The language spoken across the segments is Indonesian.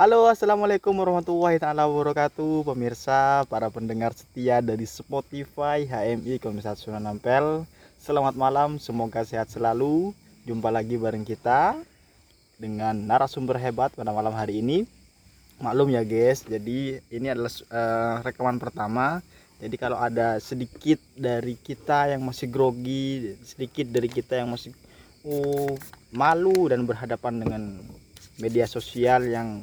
Halo, assalamualaikum warahmatullahi taala wabarakatuh, pemirsa, para pendengar setia dari Spotify HMI Komisaris Sunan Ampel. Selamat malam, semoga sehat selalu. Jumpa lagi bareng kita dengan narasumber hebat pada malam hari ini. Maklum ya guys, jadi ini adalah uh, rekaman pertama. Jadi kalau ada sedikit dari kita yang masih grogi, sedikit dari kita yang masih uh, malu dan berhadapan dengan media sosial yang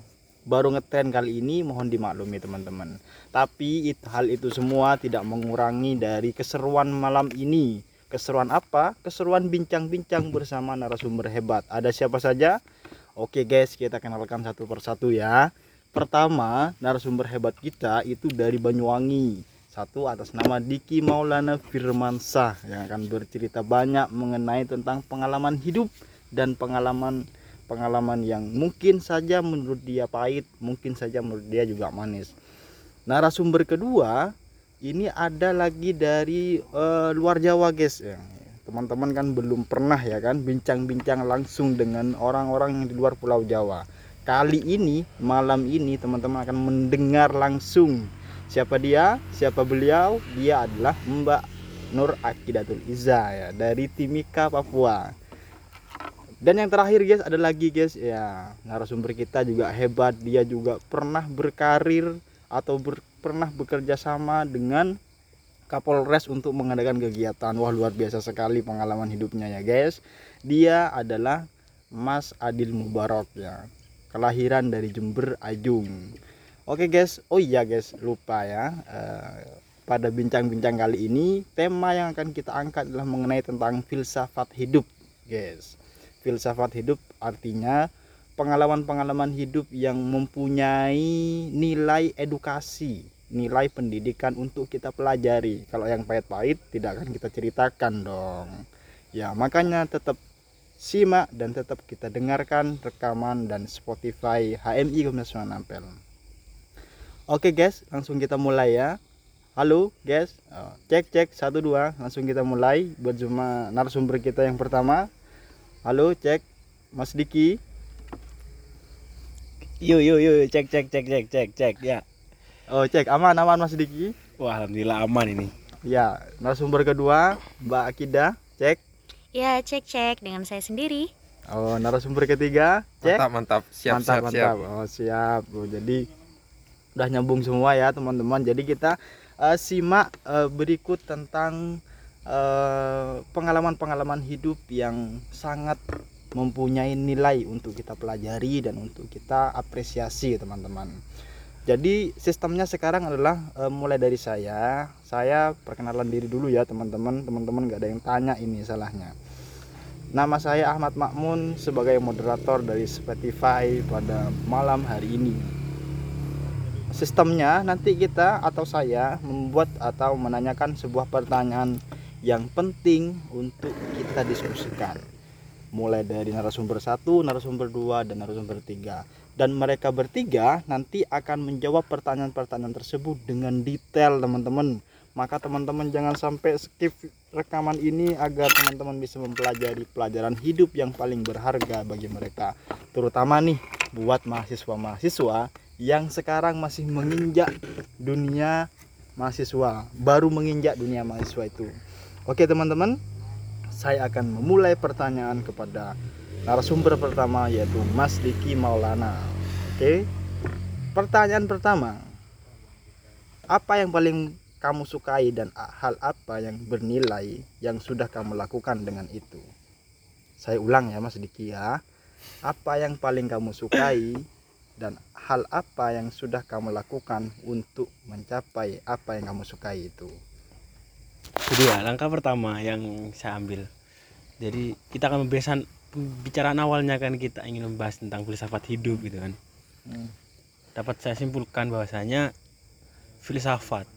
baru ngetren kali ini mohon dimaklumi teman-teman. Tapi it, hal itu semua tidak mengurangi dari keseruan malam ini. Keseruan apa? Keseruan bincang-bincang bersama narasumber hebat. Ada siapa saja? Oke guys kita kenalkan satu persatu ya. Pertama narasumber hebat kita itu dari Banyuwangi. Satu atas nama Diki Maulana Firmansah yang akan bercerita banyak mengenai tentang pengalaman hidup dan pengalaman pengalaman yang mungkin saja menurut dia pahit, mungkin saja menurut dia juga manis. Narasumber kedua ini ada lagi dari uh, luar Jawa, guys. Ya, teman-teman kan belum pernah ya kan bincang-bincang langsung dengan orang-orang yang di luar Pulau Jawa. Kali ini malam ini teman-teman akan mendengar langsung siapa dia, siapa beliau. Dia adalah Mbak Nur Akidatul Iza ya dari Timika Papua dan yang terakhir guys ada lagi guys. Ya narasumber kita juga hebat. Dia juga pernah berkarir atau ber, pernah bekerja sama dengan Kapolres untuk mengadakan kegiatan. Wah luar biasa sekali pengalaman hidupnya ya guys. Dia adalah Mas Adil Mubarak ya. Kelahiran dari Jember Ajung. Oke guys. Oh iya guys. Lupa ya. Uh, pada bincang-bincang kali ini tema yang akan kita angkat adalah mengenai tentang filsafat hidup guys filsafat hidup artinya pengalaman-pengalaman hidup yang mempunyai nilai edukasi nilai pendidikan untuk kita pelajari. Kalau yang pahit-pahit tidak akan kita ceritakan dong. Ya makanya tetap simak dan tetap kita dengarkan rekaman dan Spotify HMI Komnas Ampel. Oke guys langsung kita mulai ya. Halo guys. Oh, cek cek satu dua. Langsung kita mulai berjumpa narasumber kita yang pertama halo cek. Mas Diki. Yuk yuk yuk cek cek cek cek cek cek ya. Oh cek. Aman aman Mas Diki? Wah alhamdulillah aman ini. Ya narasumber kedua Mbak Akida. Cek. Ya cek cek. Dengan saya sendiri. Oh narasumber ketiga cek. Mantap mantap. Siap mantap siap, mantap. Siap. oh siap. Oh, jadi udah nyambung semua ya teman-teman. Jadi kita uh, simak uh, berikut tentang pengalaman-pengalaman hidup yang sangat mempunyai nilai untuk kita pelajari dan untuk kita apresiasi teman-teman. Jadi sistemnya sekarang adalah e, mulai dari saya, saya perkenalan diri dulu ya teman-teman, teman-teman nggak ada yang tanya ini salahnya. Nama saya Ahmad Makmun sebagai moderator dari Spotify pada malam hari ini. Sistemnya nanti kita atau saya membuat atau menanyakan sebuah pertanyaan yang penting untuk kita diskusikan mulai dari narasumber satu, narasumber dua, dan narasumber tiga. Dan mereka bertiga nanti akan menjawab pertanyaan-pertanyaan tersebut dengan detail teman-teman. Maka teman-teman jangan sampai skip rekaman ini agar teman-teman bisa mempelajari pelajaran hidup yang paling berharga bagi mereka. Terutama nih buat mahasiswa-mahasiswa yang sekarang masih menginjak dunia mahasiswa, baru menginjak dunia mahasiswa itu. Oke teman-teman, saya akan memulai pertanyaan kepada narasumber pertama yaitu Mas Diki Maulana. Oke. Pertanyaan pertama. Apa yang paling kamu sukai dan hal apa yang bernilai yang sudah kamu lakukan dengan itu? Saya ulang ya Mas Diki ya. Apa yang paling kamu sukai dan hal apa yang sudah kamu lakukan untuk mencapai apa yang kamu sukai itu? Jadi ya langkah pertama yang saya ambil. Jadi kita akan membahas pembicaraan awalnya kan kita ingin membahas tentang filsafat hidup gitu kan. Hmm. dapat saya simpulkan bahwasanya filsafat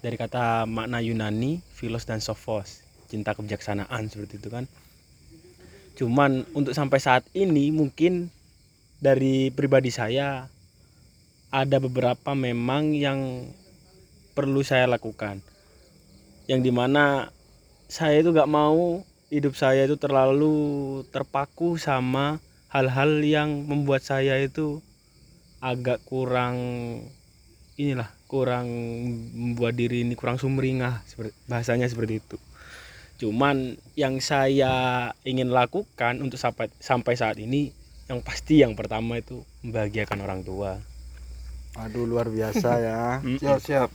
dari kata makna Yunani filos dan sophos cinta kebijaksanaan seperti itu kan. Cuman untuk sampai saat ini mungkin dari pribadi saya ada beberapa memang yang perlu saya lakukan yang di mana saya itu gak mau hidup saya itu terlalu terpaku sama hal-hal yang membuat saya itu agak kurang inilah kurang membuat diri ini kurang sumringah seperti bahasanya seperti itu. Cuman yang saya ingin lakukan untuk sampai sampai saat ini yang pasti yang pertama itu membahagiakan orang tua. Aduh luar biasa ya. siap siap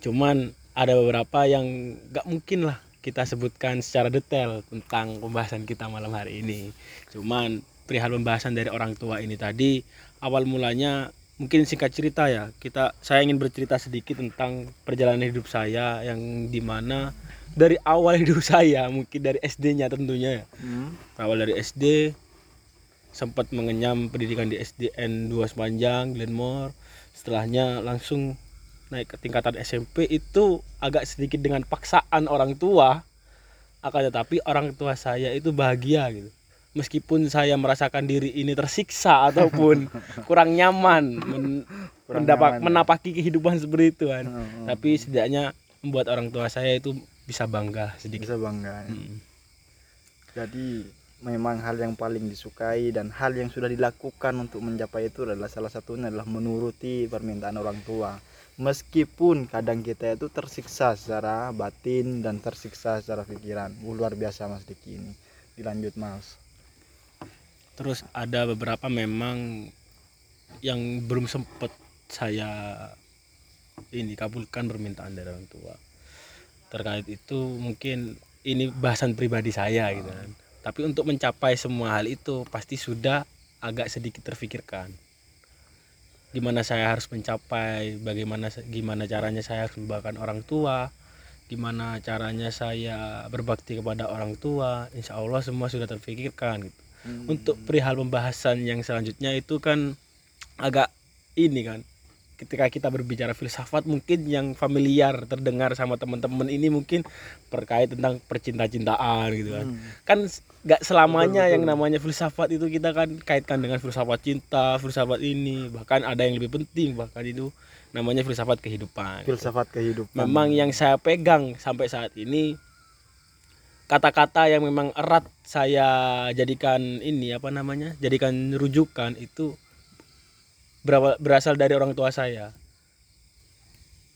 cuman ada beberapa yang nggak mungkin lah kita sebutkan secara detail tentang pembahasan kita malam hari ini. Cuman perihal pembahasan dari orang tua ini tadi awal mulanya mungkin singkat cerita ya kita saya ingin bercerita sedikit tentang perjalanan hidup saya yang di mana dari awal hidup saya mungkin dari SD-nya tentunya ya. Hmm. awal dari SD sempat mengenyam pendidikan di SDN 2 Sepanjang Glenmore. Setelahnya langsung naik ke tingkatan SMP itu agak sedikit dengan paksaan orang tua akan tetapi orang tua saya itu bahagia gitu meskipun saya merasakan diri ini tersiksa ataupun kurang nyaman men- Kurang mendapat nyaman ya. menapaki kehidupan seperti itu kan Hmm. tapi setidaknya membuat orang tua saya itu bisa bangga sedikit Bisa bangga. ya. Hmm. Jadi memang hal yang paling disukai dan hal yang sudah dilakukan untuk mencapai itu adalah salah satunya adalah menuruti permintaan orang tua. Meskipun kadang kita itu tersiksa secara batin dan tersiksa secara pikiran. Uh, luar biasa Mas Diki ini. Dilanjut Mas. Terus ada beberapa memang yang belum sempat saya ini kabulkan permintaan dari orang tua. Terkait itu mungkin ini bahasan pribadi saya gitu kan. Tapi untuk mencapai semua hal itu pasti sudah agak sedikit terfikirkan. Gimana saya harus mencapai, bagaimana gimana caranya saya harus membawakan orang tua, gimana caranya saya berbakti kepada orang tua. Insya Allah semua sudah terfikirkan gitu untuk perihal pembahasan yang selanjutnya itu kan agak ini kan ketika kita berbicara filsafat mungkin yang familiar terdengar sama teman-teman ini mungkin terkait tentang percinta-cintaan gitu kan Hmm. kan nggak selamanya Betul, yang betul. namanya filsafat itu kita kan kaitkan dengan filsafat cinta filsafat ini bahkan ada yang lebih penting bahkan itu namanya filsafat kehidupan filsafat kehidupan. memang yang saya pegang sampai saat ini kata-kata yang memang erat saya jadikan ini apa namanya jadikan rujukan itu berasal dari orang tua saya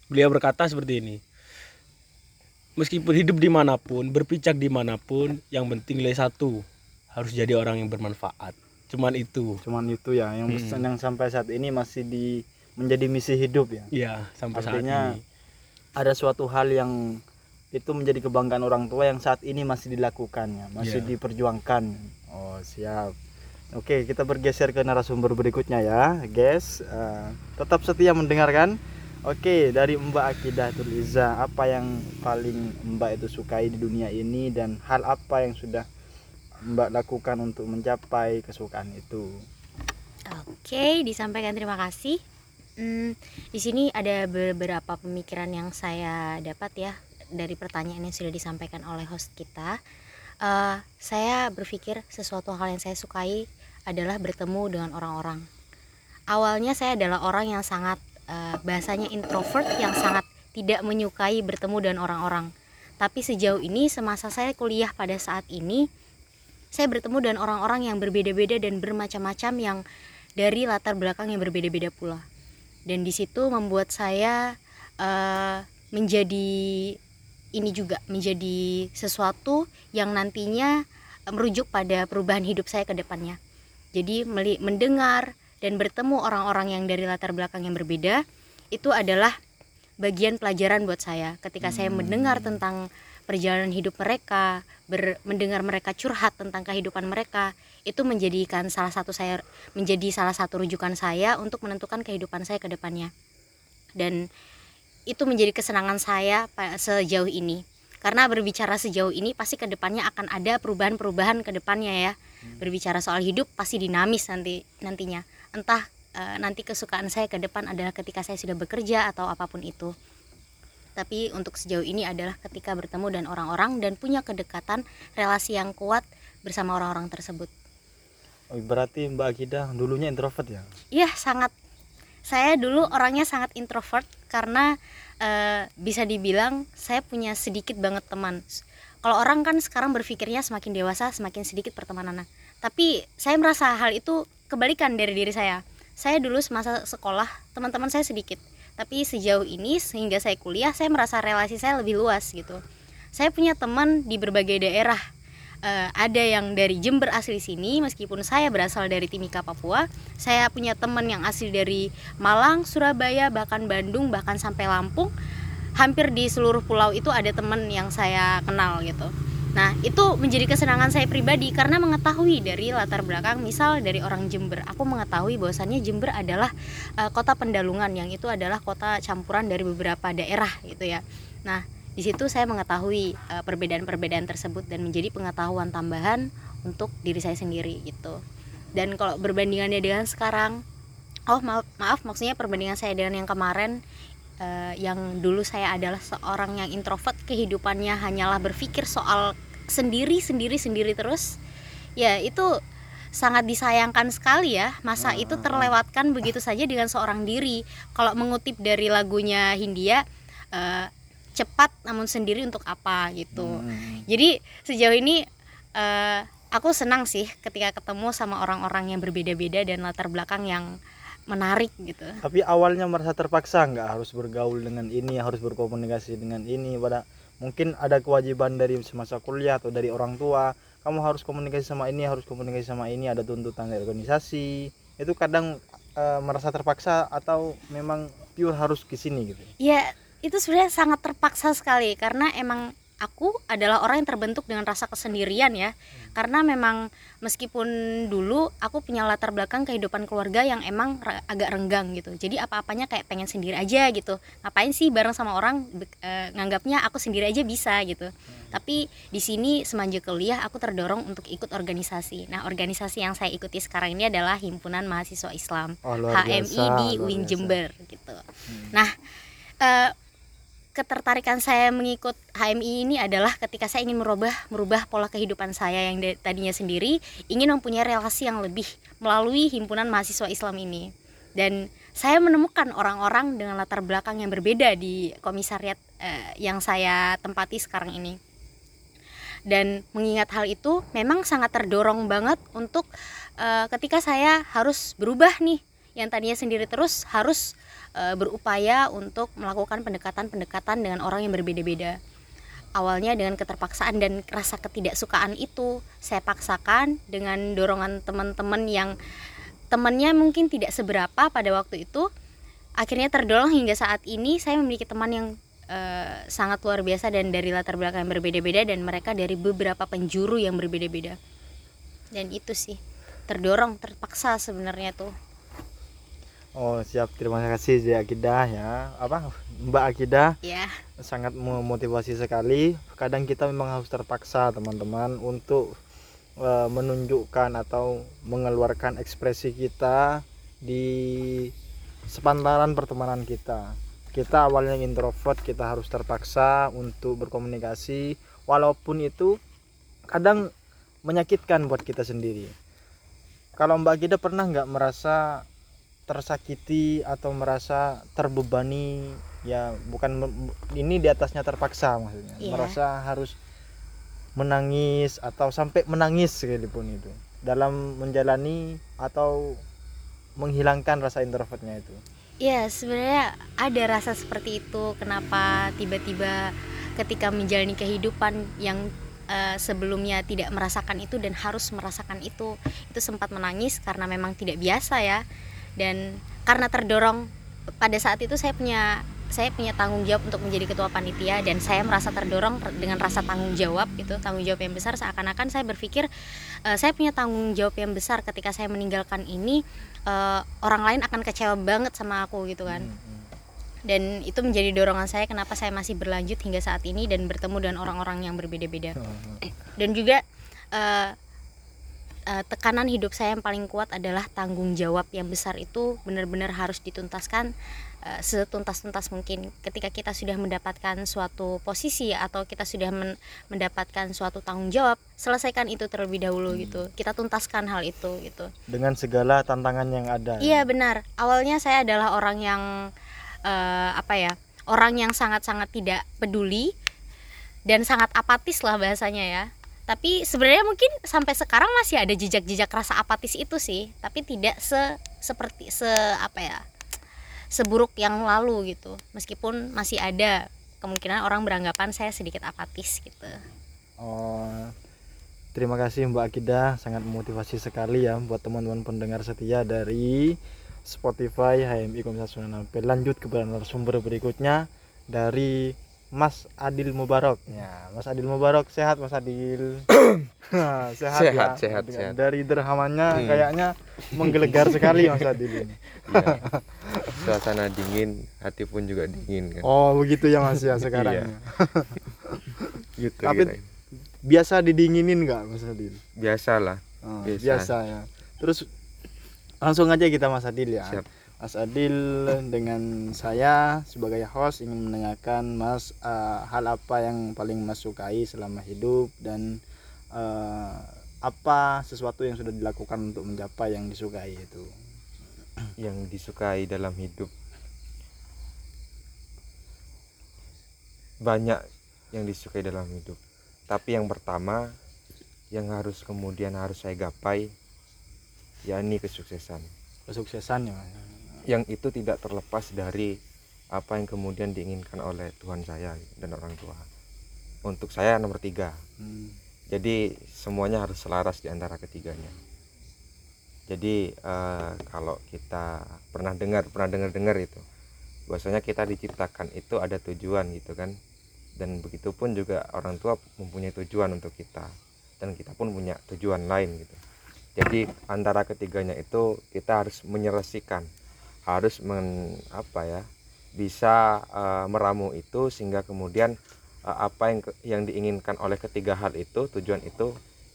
beliau berkata seperti ini meskipun hidup di mana pun berpijak di mana pun yang penting nilai satu harus jadi orang yang bermanfaat cuman itu cuman itu ya yang Hmm. yang sampai saat ini masih di menjadi misi hidup ya. ya sampai saat Artinya, ini ada suatu hal yang itu menjadi kebanggaan orang tua yang saat ini masih dilakukannya, masih Iya. diperjuangkan. Oh, siap. Oke, kita bergeser ke narasumber berikutnya ya, guys. Eh, tetap setia mendengarkan. Oke, dari Mbak Akidah Tuliza, apa yang paling Mbak itu sukai di dunia ini dan hal apa yang sudah Mbak lakukan untuk mencapai kesukaan itu? Oke, disampaikan terima kasih. Hmm, di sini ada beberapa pemikiran yang saya dapat ya dari pertanyaan yang sudah disampaikan oleh host kita. Eh, saya berpikir sesuatu hal yang saya sukai adalah bertemu dengan orang-orang. Awalnya saya adalah orang yang sangat eh, bahasanya introvert yang sangat tidak menyukai bertemu dengan orang-orang. Tapi sejauh ini semasa saya kuliah pada saat ini saya bertemu dengan orang-orang yang berbeda-beda dan bermacam-macam yang dari latar belakang yang berbeda-beda pula. Dan di situ membuat saya eh, menjadi ini juga menjadi sesuatu yang nantinya merujuk pada perubahan hidup saya ke depannya. Jadi mendengar dan bertemu orang-orang yang dari latar belakang yang berbeda itu adalah bagian pelajaran buat saya. Ketika saya mendengar tentang perjalanan hidup mereka, ber- mendengar mereka curhat tentang kehidupan mereka, itu menjadikan salah satu saya menjadi salah satu rujukan saya untuk menentukan kehidupan saya ke depannya. Dan itu menjadi kesenangan saya sejauh ini. Karena berbicara sejauh ini pasti ke depannya akan ada perubahan-perubahan ke depannya ya. Berbicara soal hidup pasti dinamis nanti nantinya. Entah eh, nanti kesukaan saya ke depan adalah ketika saya sudah bekerja atau apa pun itu. Tapi untuk sejauh ini adalah ketika bertemu dan orang-orang dan punya kedekatan relasi yang kuat bersama orang-orang tersebut. Oh, berarti Mbak Akidah dulunya introvert ya? Iya sangat. Saya dulu orangnya sangat introvert karena eh, bisa dibilang saya punya sedikit banget teman. Kalau orang kan sekarang berpikirnya semakin dewasa semakin sedikit pertemanannya. Tapi saya merasa hal itu kebalikan dari diri saya. Saya dulu semasa sekolah teman-teman saya sedikit. Tapi sejauh ini sehingga saya kuliah saya merasa relasi saya lebih luas gitu. Saya punya teman di berbagai daerah. Eh, ada yang dari Jember asli sini meskipun saya berasal dari Timika Papua. Saya punya teman yang asli dari Malang Surabaya bahkan Bandung bahkan sampai Lampung hampir di seluruh pulau itu ada teman yang saya kenal gitu Nah, itu menjadi kesenangan saya pribadi karena mengetahui dari latar belakang misal dari orang Jember. Aku mengetahui bahwasannya Jember adalah uh, kota pendalungan yang itu adalah kota campuran dari beberapa daerah gitu ya. Nah, di situ saya mengetahui uh, perbedaan-perbedaan tersebut dan menjadi pengetahuan tambahan untuk diri saya sendiri gitu dan kalau berbandingannya dengan sekarang oh maaf maaf maksudnya perbandingan saya dengan yang kemarin uh, yang dulu saya adalah seorang yang introvert kehidupannya hanyalah berpikir soal sendiri sendiri sendiri terus. Ya itu sangat disayangkan sekali ya. Masa itu terlewatkan begitu saja dengan seorang diri. Kalau mengutip dari lagunya Hindia uh, cepat namun sendiri untuk apa? gitu. Hmm. jadi sejauh ini uh, aku senang sih ketika ketemu sama orang-orang yang berbeda-beda dan latar belakang yang menarik gitu. Tapi awalnya merasa terpaksa nggak harus bergaul dengan ini harus berkomunikasi dengan ini. Pada mungkin ada kewajiban dari semasa kuliah atau dari orang tua kamu harus komunikasi sama ini harus komunikasi sama ini ada tuntutan dari organisasi. Itu kadang uh, merasa terpaksa atau memang pure harus ke sini gitu? Ya itu sebenarnya sangat terpaksa sekali karena emang aku adalah orang yang terbentuk dengan rasa kesendirian ya. Hmm. karena memang meskipun dulu aku punya latar belakang kehidupan keluarga yang emang agak renggang gitu. Jadi apa-apanya kayak pengen sendiri aja gitu. Ngapain sih bareng sama orang e, nganggapnya aku sendiri aja bisa gitu. Hmm. tapi di sini semenjak kuliah aku terdorong untuk ikut organisasi. Nah organisasi yang saya ikuti sekarang ini adalah himpunan mahasiswa Islam oh, HMI di UIN Jember gitu. Hmm. nah e, ketertarikan saya mengikut HMI ini adalah ketika saya ingin merubah merubah pola kehidupan saya yang tadinya sendiri ingin mempunyai relasi yang lebih melalui himpunan mahasiswa Islam ini. Dan saya menemukan orang-orang dengan latar belakang yang berbeda di komisariat eh, yang saya tempati sekarang ini. Dan mengingat hal itu memang sangat terdorong banget untuk eh, ketika saya harus berubah nih yang tadinya sendiri terus harus e, berupaya untuk melakukan pendekatan-pendekatan dengan orang yang berbeda-beda. Awalnya dengan keterpaksaan dan rasa ketidaksukaan itu saya paksakan dengan dorongan teman-teman yang temannya mungkin tidak seberapa pada waktu itu. Akhirnya terdorong hingga saat ini saya memiliki teman yang e, sangat luar biasa dan dari latar belakang yang berbeda-beda dan mereka dari beberapa penjuru yang berbeda-beda. Dan itu sih terdorong terpaksa sebenarnya tuh Oh siap. Terima kasih Zia Akidah ya. Apa? Mbak Akidah. Ya. sangat memotivasi sekali. Kadang kita memang harus terpaksa teman-teman untuk uh, menunjukkan atau mengeluarkan ekspresi kita di sepantaran pertemanan kita. Kita awalnya introvert kita harus terpaksa untuk berkomunikasi walaupun itu kadang menyakitkan buat kita sendiri. Kalau Mbak Akidah pernah nggak merasa tersakiti atau merasa terbebani ya bukan ini di atasnya terpaksa maksudnya. Yeah. merasa harus menangis atau sampai menangis sekalipun itu dalam menjalani atau menghilangkan rasa introvertnya itu. Ya sebenarnya ada rasa seperti itu kenapa tiba-tiba ketika menjalani kehidupan yang uh, sebelumnya tidak merasakan itu dan harus merasakan itu itu sempat menangis karena memang tidak biasa ya dan karena terdorong pada saat itu saya punya saya punya tanggung jawab untuk menjadi ketua panitia dan saya merasa terdorong dengan rasa tanggung jawab itu tanggung jawab yang besar. Seakan-akan saya berpikir uh, saya punya tanggung jawab yang besar ketika saya meninggalkan ini uh, orang lain akan kecewa banget sama aku gitu kan. Hmm, hmm. dan itu menjadi dorongan saya kenapa saya masih berlanjut hingga saat ini dan bertemu dengan orang-orang yang berbeda-beda. Hmm, dan juga uh, uh, tekanan hidup saya yang paling kuat adalah tanggung jawab yang besar itu benar-benar harus dituntaskan uh, setuntas-tuntas mungkin. Ketika kita sudah mendapatkan suatu posisi atau kita sudah men mendapatkan suatu tanggung jawab selesaikan itu terlebih dahulu hmm. gitu. Kita tuntaskan hal itu gitu. Dengan segala tantangan yang ada. Iya benar. Awalnya saya adalah orang yang uh, apa ya orang yang sangat-sangat tidak peduli dan sangat apatis lah bahasanya ya tapi sebenarnya mungkin sampai sekarang masih ada jejak-jejak rasa apatis itu sih. Tapi tidak se seperti se apa ya seburuk yang lalu gitu. Meskipun masih ada kemungkinan orang beranggapan saya sedikit apatis gitu. Oh, terima kasih Mbak Akidah, sangat memotivasi sekali ya buat teman-teman pendengar setia dari Spotify HMI Komisi Sunan Ampel. Lanjut kepada narasumber berikutnya dari Mas Adil Mubarok. Ya, Mas Adil Mubarok sehat Mas Adil. sehat, Sehat, ya. sehat, sehat. Dari derhamannya Hmm. kayaknya menggelegar sekali Mas Adil ini. Iya. Suasana dingin, hati pun juga dingin kan. Oh, begitu ya Mas ya sekarang. Iya. ya. Gitu Tapi kirain. biasa didinginin nggak Mas Adil? Biasalah. Oh, Biasa. biasa. ya. Terus langsung aja kita Mas Adil ya. Siap. Mas Adil dengan saya sebagai host ingin menanyakan Mas eh, hal apa yang paling Mas sukai selama hidup dan eh, apa sesuatu yang sudah dilakukan untuk mencapai yang disukai itu. Yang disukai dalam hidup banyak yang disukai dalam hidup. Tapi yang pertama yang harus kemudian harus saya gapai yakni kesuksesan. Kesuksesan ya. Yang itu tidak terlepas dari apa yang kemudian diinginkan oleh Tuhan saya dan orang tua. Untuk saya nomor tiga. Hmm. jadi semuanya harus selaras di antara ketiganya jadi eh, kalau kita pernah dengar pernah dengar dengar itu bahwasanya kita diciptakan itu ada tujuan gitu kan dan begitu pun juga orang tua mempunyai tujuan untuk kita dan kita pun punya tujuan lain gitu jadi antara ketiganya itu kita harus menyelesaikan harus men apa ya bisa eh, meramu itu sehingga kemudian eh, apa yang yang diinginkan oleh ketiga hal itu tujuan itu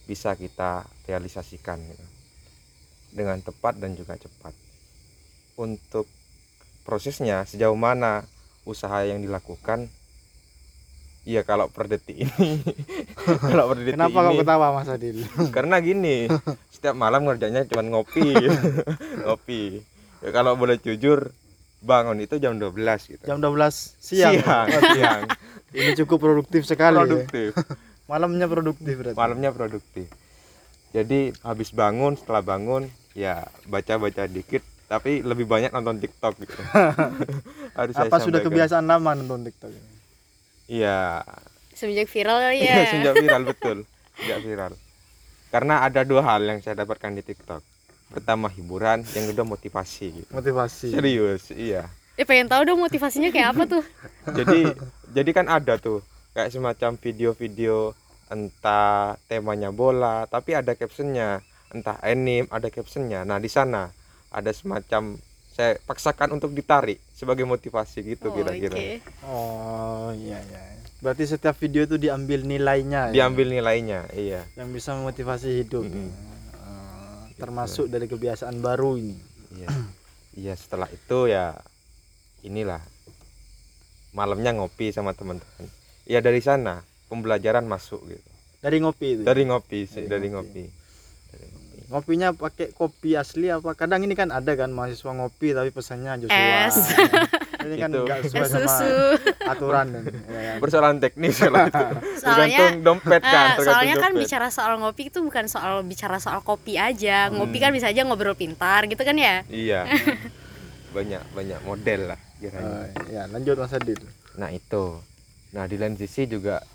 bisa kita realisasikan gitu. dengan tepat dan juga cepat untuk prosesnya sejauh mana usaha yang dilakukan Iya kalau per detik ini kalau per detik Kenapa kau ini ketawa Mas Adil? karena gini setiap malam ngerjanya cuma ngopi ngopi ya kalau boleh jujur bangun itu jam 12 gitu Jam 12 siang. siang, Oh, siang. Ini cukup produktif sekali. ya. produktif Malamnya produktif berarti. malamnya produktif jadi habis bangun setelah bangun ya baca-baca dikit tapi lebih banyak nonton TikTok gitu harus saya Apa sudah sampaikan. kebiasaan lama nonton TikTok? ini? iya semenjak viral kali Iya, ya sejak viral betul sejak viral karena ada dua hal yang saya dapatkan di TikTok pertama hiburan yang kedua motivasi gitu Motivasi. serius iya eh pengen tahu dong motivasinya kayak apa tuh jadi jadi kan ada tuh kayak semacam video-video entah temanya bola tapi ada captionnya entah anime ada captionnya nah di sana ada semacam saya paksakan untuk ditarik sebagai motivasi gitu Oh, kira-kira oke. Oh iya iya. Berarti setiap video itu diambil nilainya. ya? diambil nilainya iya yang bisa memotivasi hidup. Mm-mm. Eh, termasuk dari kebiasaan baru ini. iya iya setelah itu ya inilah malamnya ngopi sama teman-teman ya dari sana pembelajaran masuk gitu Dari ngopi itu. dari ngopi sih Dari dari ngopi. ngopi dari ngopi Ngopinya pakai kopi asli apa? Kadang ini kan ada kan mahasiswa ngopi tapi pesannya Joshua. Es. Ini kan Itu. enggak Es sesuai sama susu aturan kan. ya kan? persoalan teknis kalau itu soalnya tergantung dompet kan tergantung soalnya kan dompet. bicara soal ngopi itu bukan soal bicara soal kopi aja ngopi Hmm. kan bisa aja ngobrol pintar gitu kan ya iya banyak banyak model lah kiranya ya lanjut Mas Adil. nah itu nah di lain sisi juga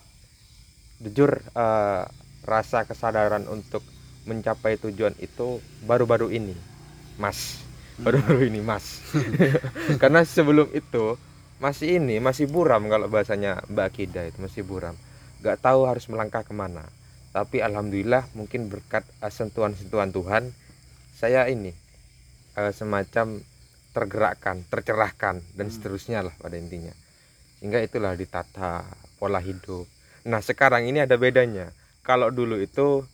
jujur eh, rasa kesadaran untuk mencapai tujuan itu baru-baru ini mas baru-baru ini mas. Karena sebelum itu masih ini masih buram kalau bahasanya Mbak Kida itu masih buram. Nggak tahu harus melangkah ke mana. Tapi alhamdulillah mungkin berkat eh, sentuhan-sentuhan Tuhan saya ini eh, semacam tergerakkan tercerahkan dan seterusnya lah pada intinya. Hingga itulah ditata pola hidup. Nah sekarang ini ada bedanya. Kalau dulu itu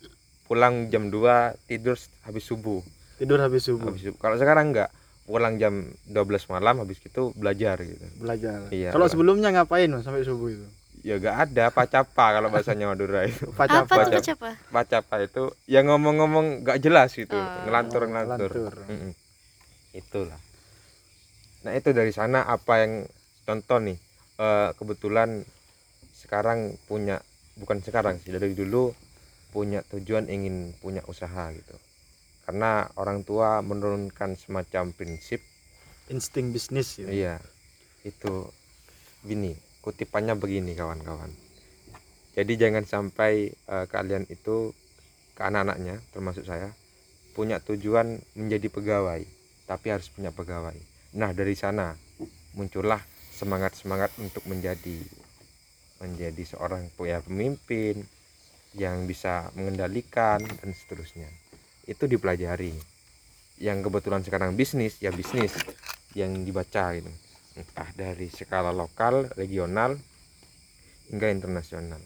pulang jam 2 tidur habis subuh Tidur habis subuh. habis subuh kalau sekarang enggak pulang jam 12 malam habis itu belajar gitu Belajar. Iya, Kalau lah. sebelumnya ngapain Mas sampai subuh itu? ya enggak ada pacapa kalau bahasanya Madura itu Baca apa tuh baca. baca apa pacapa itu yang ngomong-ngomong enggak jelas gitu Oh. ngelantur ngelantur Lantur. Mm-mm. itulah nah itu dari sana apa yang contoh nih eh, kebetulan sekarang punya bukan sekarang sih dari dulu punya tujuan ingin punya usaha gitu karena orang tua menurunkan semacam prinsip. Insting bisnis gitu. iya itu gini kutipannya begini kawan-kawan. Jadi jangan sampai eh, kalian itu ke anak-anaknya termasuk saya punya tujuan menjadi pegawai tapi harus punya pegawai. Nah dari sana muncullah semangat-semangat untuk menjadi menjadi seorang ya, pemimpin yang bisa mengendalikan dan seterusnya itu dipelajari yang kebetulan sekarang bisnis ya bisnis yang dibaca gitu entah dari skala lokal regional hingga internasional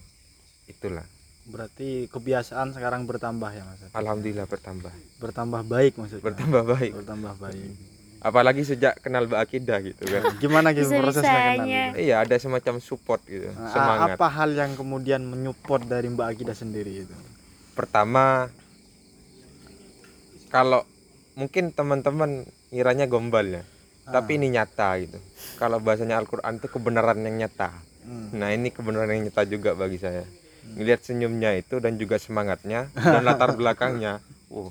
itulah Berarti kebiasaan sekarang bertambah ya Mas. alhamdulillah bertambah Bertambah baik maksudnya. bertambah baik Bertambah baik. apalagi sejak kenal Mbak Akidah gitu kan Gimana gitu prosesnya kenal? Bisa-bisanya. iya ada semacam support gitu Nah, semangat Apa hal yang kemudian menyupport dari Mbak Akida sendiri itu? pertama kalau mungkin teman-teman ngiranya gombal ya tapi ini nyata gitu. Kalau bahasanya Al-Quran itu kebenaran yang nyata. Hmm. nah ini kebenaran yang nyata juga bagi saya. Ngelihat senyumnya itu dan juga semangatnya dan latar belakangnya uh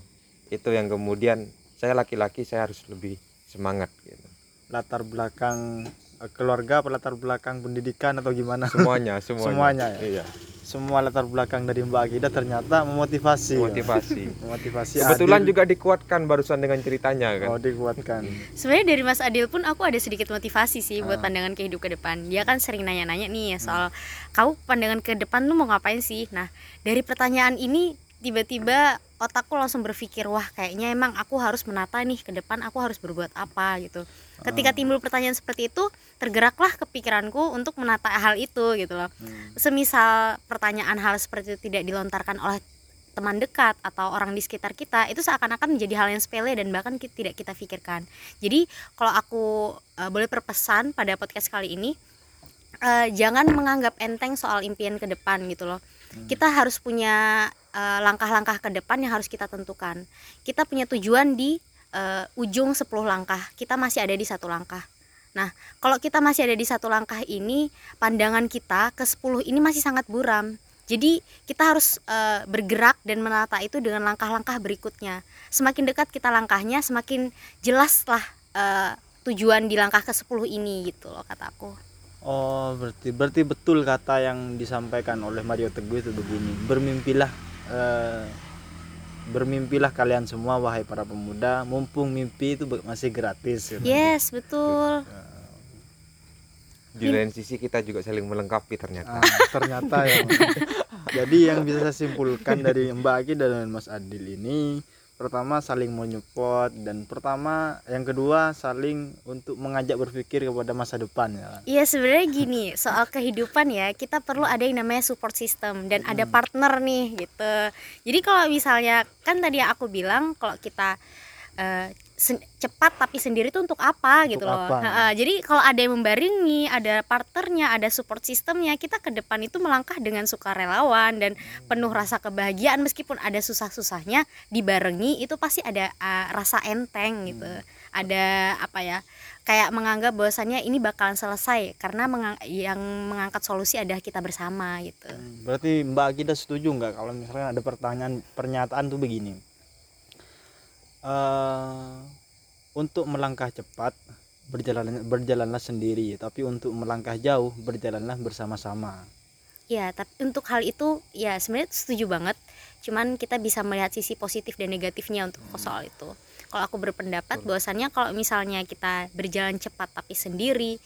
itu yang kemudian saya laki-laki saya harus lebih semangat gitu. Latar belakang keluarga, apa latar belakang pendidikan atau gimana? semuanya semuanya Semuanya ya? iya Semua latar belakang dari Mbak Akida ternyata memotivasi. motivasi Memotivasi. kebetulan Adil. juga dikuatkan barusan dengan ceritanya kan Oh dikuatkan. Sebenarnya dari Mas Adil pun aku ada sedikit motivasi sih buat Ah. pandangan ke hidup ke depan. Dia kan sering nanya-nanya nih ya soal kau pandangan ke depan lu mau ngapain sih? Nah, dari pertanyaan ini tiba-tiba otakku langsung berpikir wah kayaknya emang aku harus menata nih ke depan aku harus berbuat apa gitu. Ketika Ah. timbul pertanyaan seperti itu, tergeraklah kepikiranku untuk menata hal itu gitu loh. Hmm. Semisal pertanyaan hal seperti itu tidak dilontarkan oleh teman dekat atau orang di sekitar kita itu seakan-akan menjadi hal yang sepele dan bahkan ki- tidak kita pikirkan. Jadi kalau aku eh, boleh berpesan pada podcast kali ini eh, jangan menganggap enteng soal impian ke depan gitu loh. Kita harus punya eh, langkah-langkah ke depan yang harus kita tentukan. Kita punya tujuan di eh, ujung 10 langkah. Kita masih ada di satu langkah. Nah, kalau kita masih ada di satu langkah ini, pandangan kita ke 10 ini masih sangat buram. Jadi kita harus eh, bergerak dan menata itu dengan langkah-langkah berikutnya. Semakin dekat kita langkahnya, semakin jelaslah eh, tujuan di langkah ke 10 ini gitu loh kataku. Oh berarti berarti betul kata yang disampaikan oleh Mario Teguh itu begini. Bermimpilah bermimpilah kalian semua wahai para pemuda, mumpung mimpi itu masih gratis. gitu. Yes, betul. di lain sisi kita juga saling melengkapi ternyata Ah, ternyata ya. Jadi yang bisa saya simpulkan dari Mbak Aki dan Mas Adil ini pertama saling menyupport dan pertama yang kedua saling untuk mengajak berpikir kepada masa depan ya. Iya sebenarnya gini soal kehidupan ya kita perlu ada yang namanya support system dan ada partner nih gitu. Jadi kalau misalnya kan tadi aku bilang kalau kita sen- cepat tapi sendiri tuh untuk apa gitu loh. apa? Ha-ha, jadi kalau ada yang membaringi, ada partnernya, ada support systemnya, kita ke depan itu melangkah dengan sukarelawan dan penuh rasa kebahagiaan meskipun ada susah-susahnya dibarengi itu pasti ada eh, rasa enteng gitu. Ada apa ya? kayak menganggap bahwasannya ini bakalan selesai karena mengang- yang mengangkat solusi adalah kita bersama gitu. Berarti Mbak Akida setuju nggak kalau misalnya ada pertanyaan pernyataan tuh begini. Eh untuk melangkah cepat berjalan berjalanlah sendiri, tapi untuk melangkah jauh berjalanlah bersama-sama. Ya, tapi untuk hal itu ya sebenarnya setuju banget. Cuman kita bisa melihat sisi positif dan negatifnya untuk soal itu. Kalau aku berpendapat bahwasannya kalau misalnya kita berjalan cepat tapi sendiri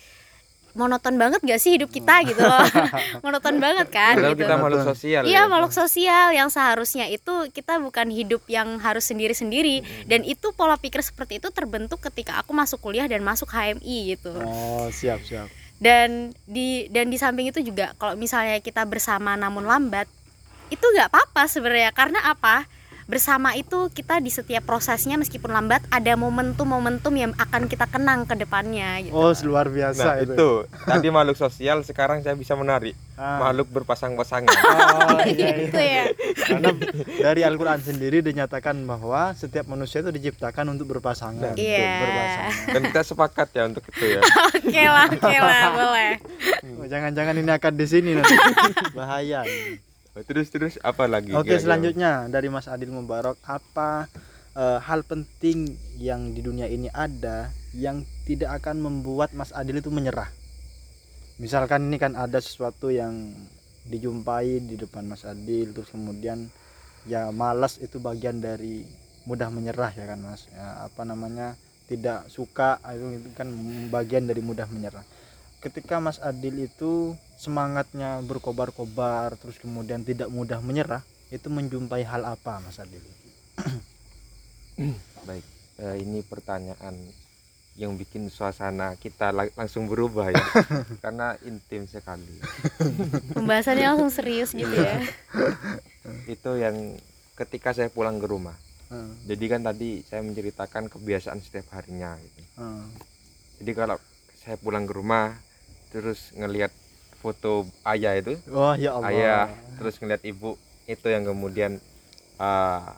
monoton banget gak sih hidup kita gitu loh. monoton banget kan padahal gitu. kita makhluk sosial Iya ya. makhluk sosial yang seharusnya itu kita bukan hidup yang harus sendiri-sendiri dan itu pola pikir seperti itu terbentuk ketika aku masuk kuliah dan masuk HMI gitu Oh, siap, siap. dan di dan di samping itu juga kalau misalnya kita bersama namun lambat itu nggak apa-apa sebenarnya karena apa bersama itu kita di setiap prosesnya meskipun lambat ada momentum-momentum yang akan kita kenang ke depannya gitu Oh, luar biasa nah itu. itu tadi makhluk sosial sekarang saya bisa menarik Ah. makhluk berpasang-pasangan Oh, iya, gitu iya. ya Karena dari Al-Qur'an sendiri dinyatakan bahwa setiap manusia itu diciptakan untuk berpasangan. Iya. Berpasangan. dan kita sepakat ya untuk itu ya oke lah oke lah boleh Oh, Jangan-jangan ini akan di sini nanti. Bahaya. ini. Terus terus apa lagi Oke kira-kira? selanjutnya dari Mas Adil Mubarok apa eh, hal penting yang di dunia ini ada yang tidak akan membuat Mas Adil itu menyerah. Misalkan ini kan ada sesuatu yang dijumpai di depan Mas Adil terus kemudian ya malas itu bagian dari mudah menyerah ya kan Mas. Ya, apa namanya tidak suka itu kan bagian dari mudah menyerah. Ketika Mas Adil itu semangatnya berkobar-kobar terus kemudian tidak mudah menyerah itu menjumpai hal apa Mas Adil? baik Eh, ini pertanyaan yang bikin suasana kita la- langsung berubah ya karena intim sekali Pembahasannya langsung serius gitu ya. itu yang ketika saya pulang ke rumah Hmm, jadi kan tadi saya menceritakan kebiasaan setiap harinya gitu. hmm, jadi kalau saya pulang ke rumah terus ngelihat foto ayah itu Wah ya Allah. ayah terus ngelihat ibu itu yang kemudian uh,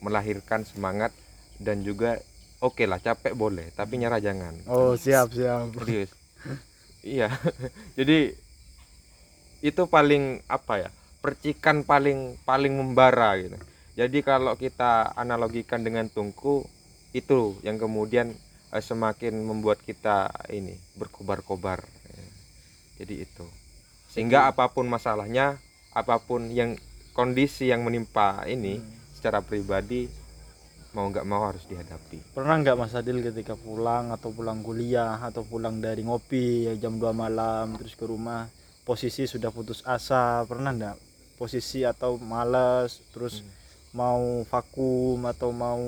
melahirkan semangat dan juga oke lah capek boleh tapi nyerah jangan Oh siap siap. serius iya jadi itu paling apa ya percikan paling paling membara gitu jadi kalau kita analogikan dengan tungku itu yang kemudian eh, semakin membuat kita ini berkobar-kobar. Jadi itu. Sehingga apa pun masalahnya apa pun yang kondisi yang menimpa ini secara pribadi mau nggak mau harus dihadapi. Pernah nggak Mas Adil ketika pulang atau pulang kuliah atau pulang dari ngopi ya jam 2 malam terus ke rumah posisi sudah putus asa pernah nggak? Posisi atau malas terus mau vakum atau mau